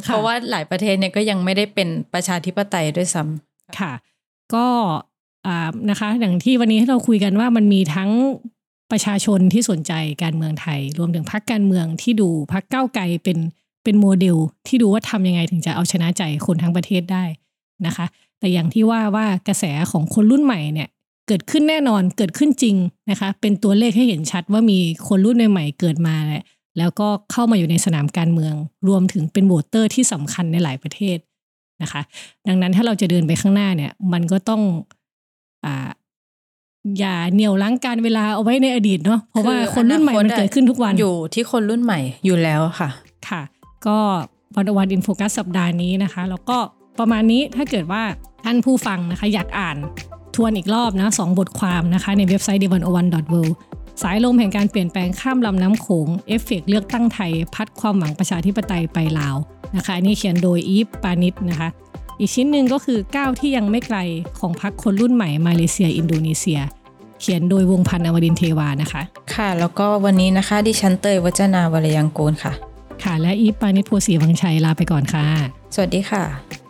เพราะว่าหลายประเทศเนี่ยก็ยังไม่ได้เป็นประชาธิปไตยด้วยซ้ำค่ะ ก็อ่านะคะอย่างที่วันนี้ที่เราคุยกันว่ามันมีทั้งประชาชนที่สนใจการเมืองไทย รวมถึงพรรคการเมืองที่ดูพรรคก้าวไกลเป็นเป็นโมเดลที่ดูว่าทำยังไงถึงจะเอาชนะใจคนทั้งประเทศได้นะคะ แต่อย่างที่ว่าว่ากระแสของคนรุ่นใหม่เนี่ยเกิดขึ้นแน่นอนเกิดขึ้นจริงนะคะ เป็นตัวเลขให้เห็นชัดว่ามีคนรุ่นใหม่ๆเกิดมาแหละแล้วก็เข้ามาอยู่ในสนามการเมือง รวมถึงเป็น voter ที่สำคัญในหลายประเทศ นะคะ ดังนั้นถ้าเราจะเดินไปข้างหน้าเนี่ย มันก็ต้องอ่าอย่าเหนี่ยวรั้งกาลเวลาเอาไว้ในอดีตเนาะเพราะว่าคนรุ่นใหม่มันเกิดขึ้นทุกวันอยู่ที่คนรุ่นใหม่อยู่แล้วค่ะ ค่ะ ก็วันโอวัน In Focus สัปดาห์นี้นะคะ แล้วก็ประมาณนี้ถ้าเกิดว่าท่านผู้ฟังนะคะ อยากอ่านทวนอีกรอบนะสองบทความนะคะ ในเว็บไซต์ d 1 0 1 w o r l d สายลมแห่งการเปลี่ยนแปลงข้ามลำน้ำโขงเอฟเฟกเลือกตั้งไทย พัดความหวังประชาธิปไตยไปลาวนะคะอันนี้เขียนโดยอีฟปาณิสนะคะ อีกชิ้นหนึ่งก็คือก้าวที่ยังไม่ไกลของพรรคคนรุ่นใหม่มาเลเซีย อินโดนีเซีย เขียนโดยวงศ์พันธ์อมรินทร์เทวานะคะ ค่ะ แล้วก็วันนี้นะคะดิฉันเตยวัจนาวรยังกูลค่ะ ค่ะ และอีฟปานิชโพสีวังชัยลาไปก่อนค่ะ สวัสดีค่ะ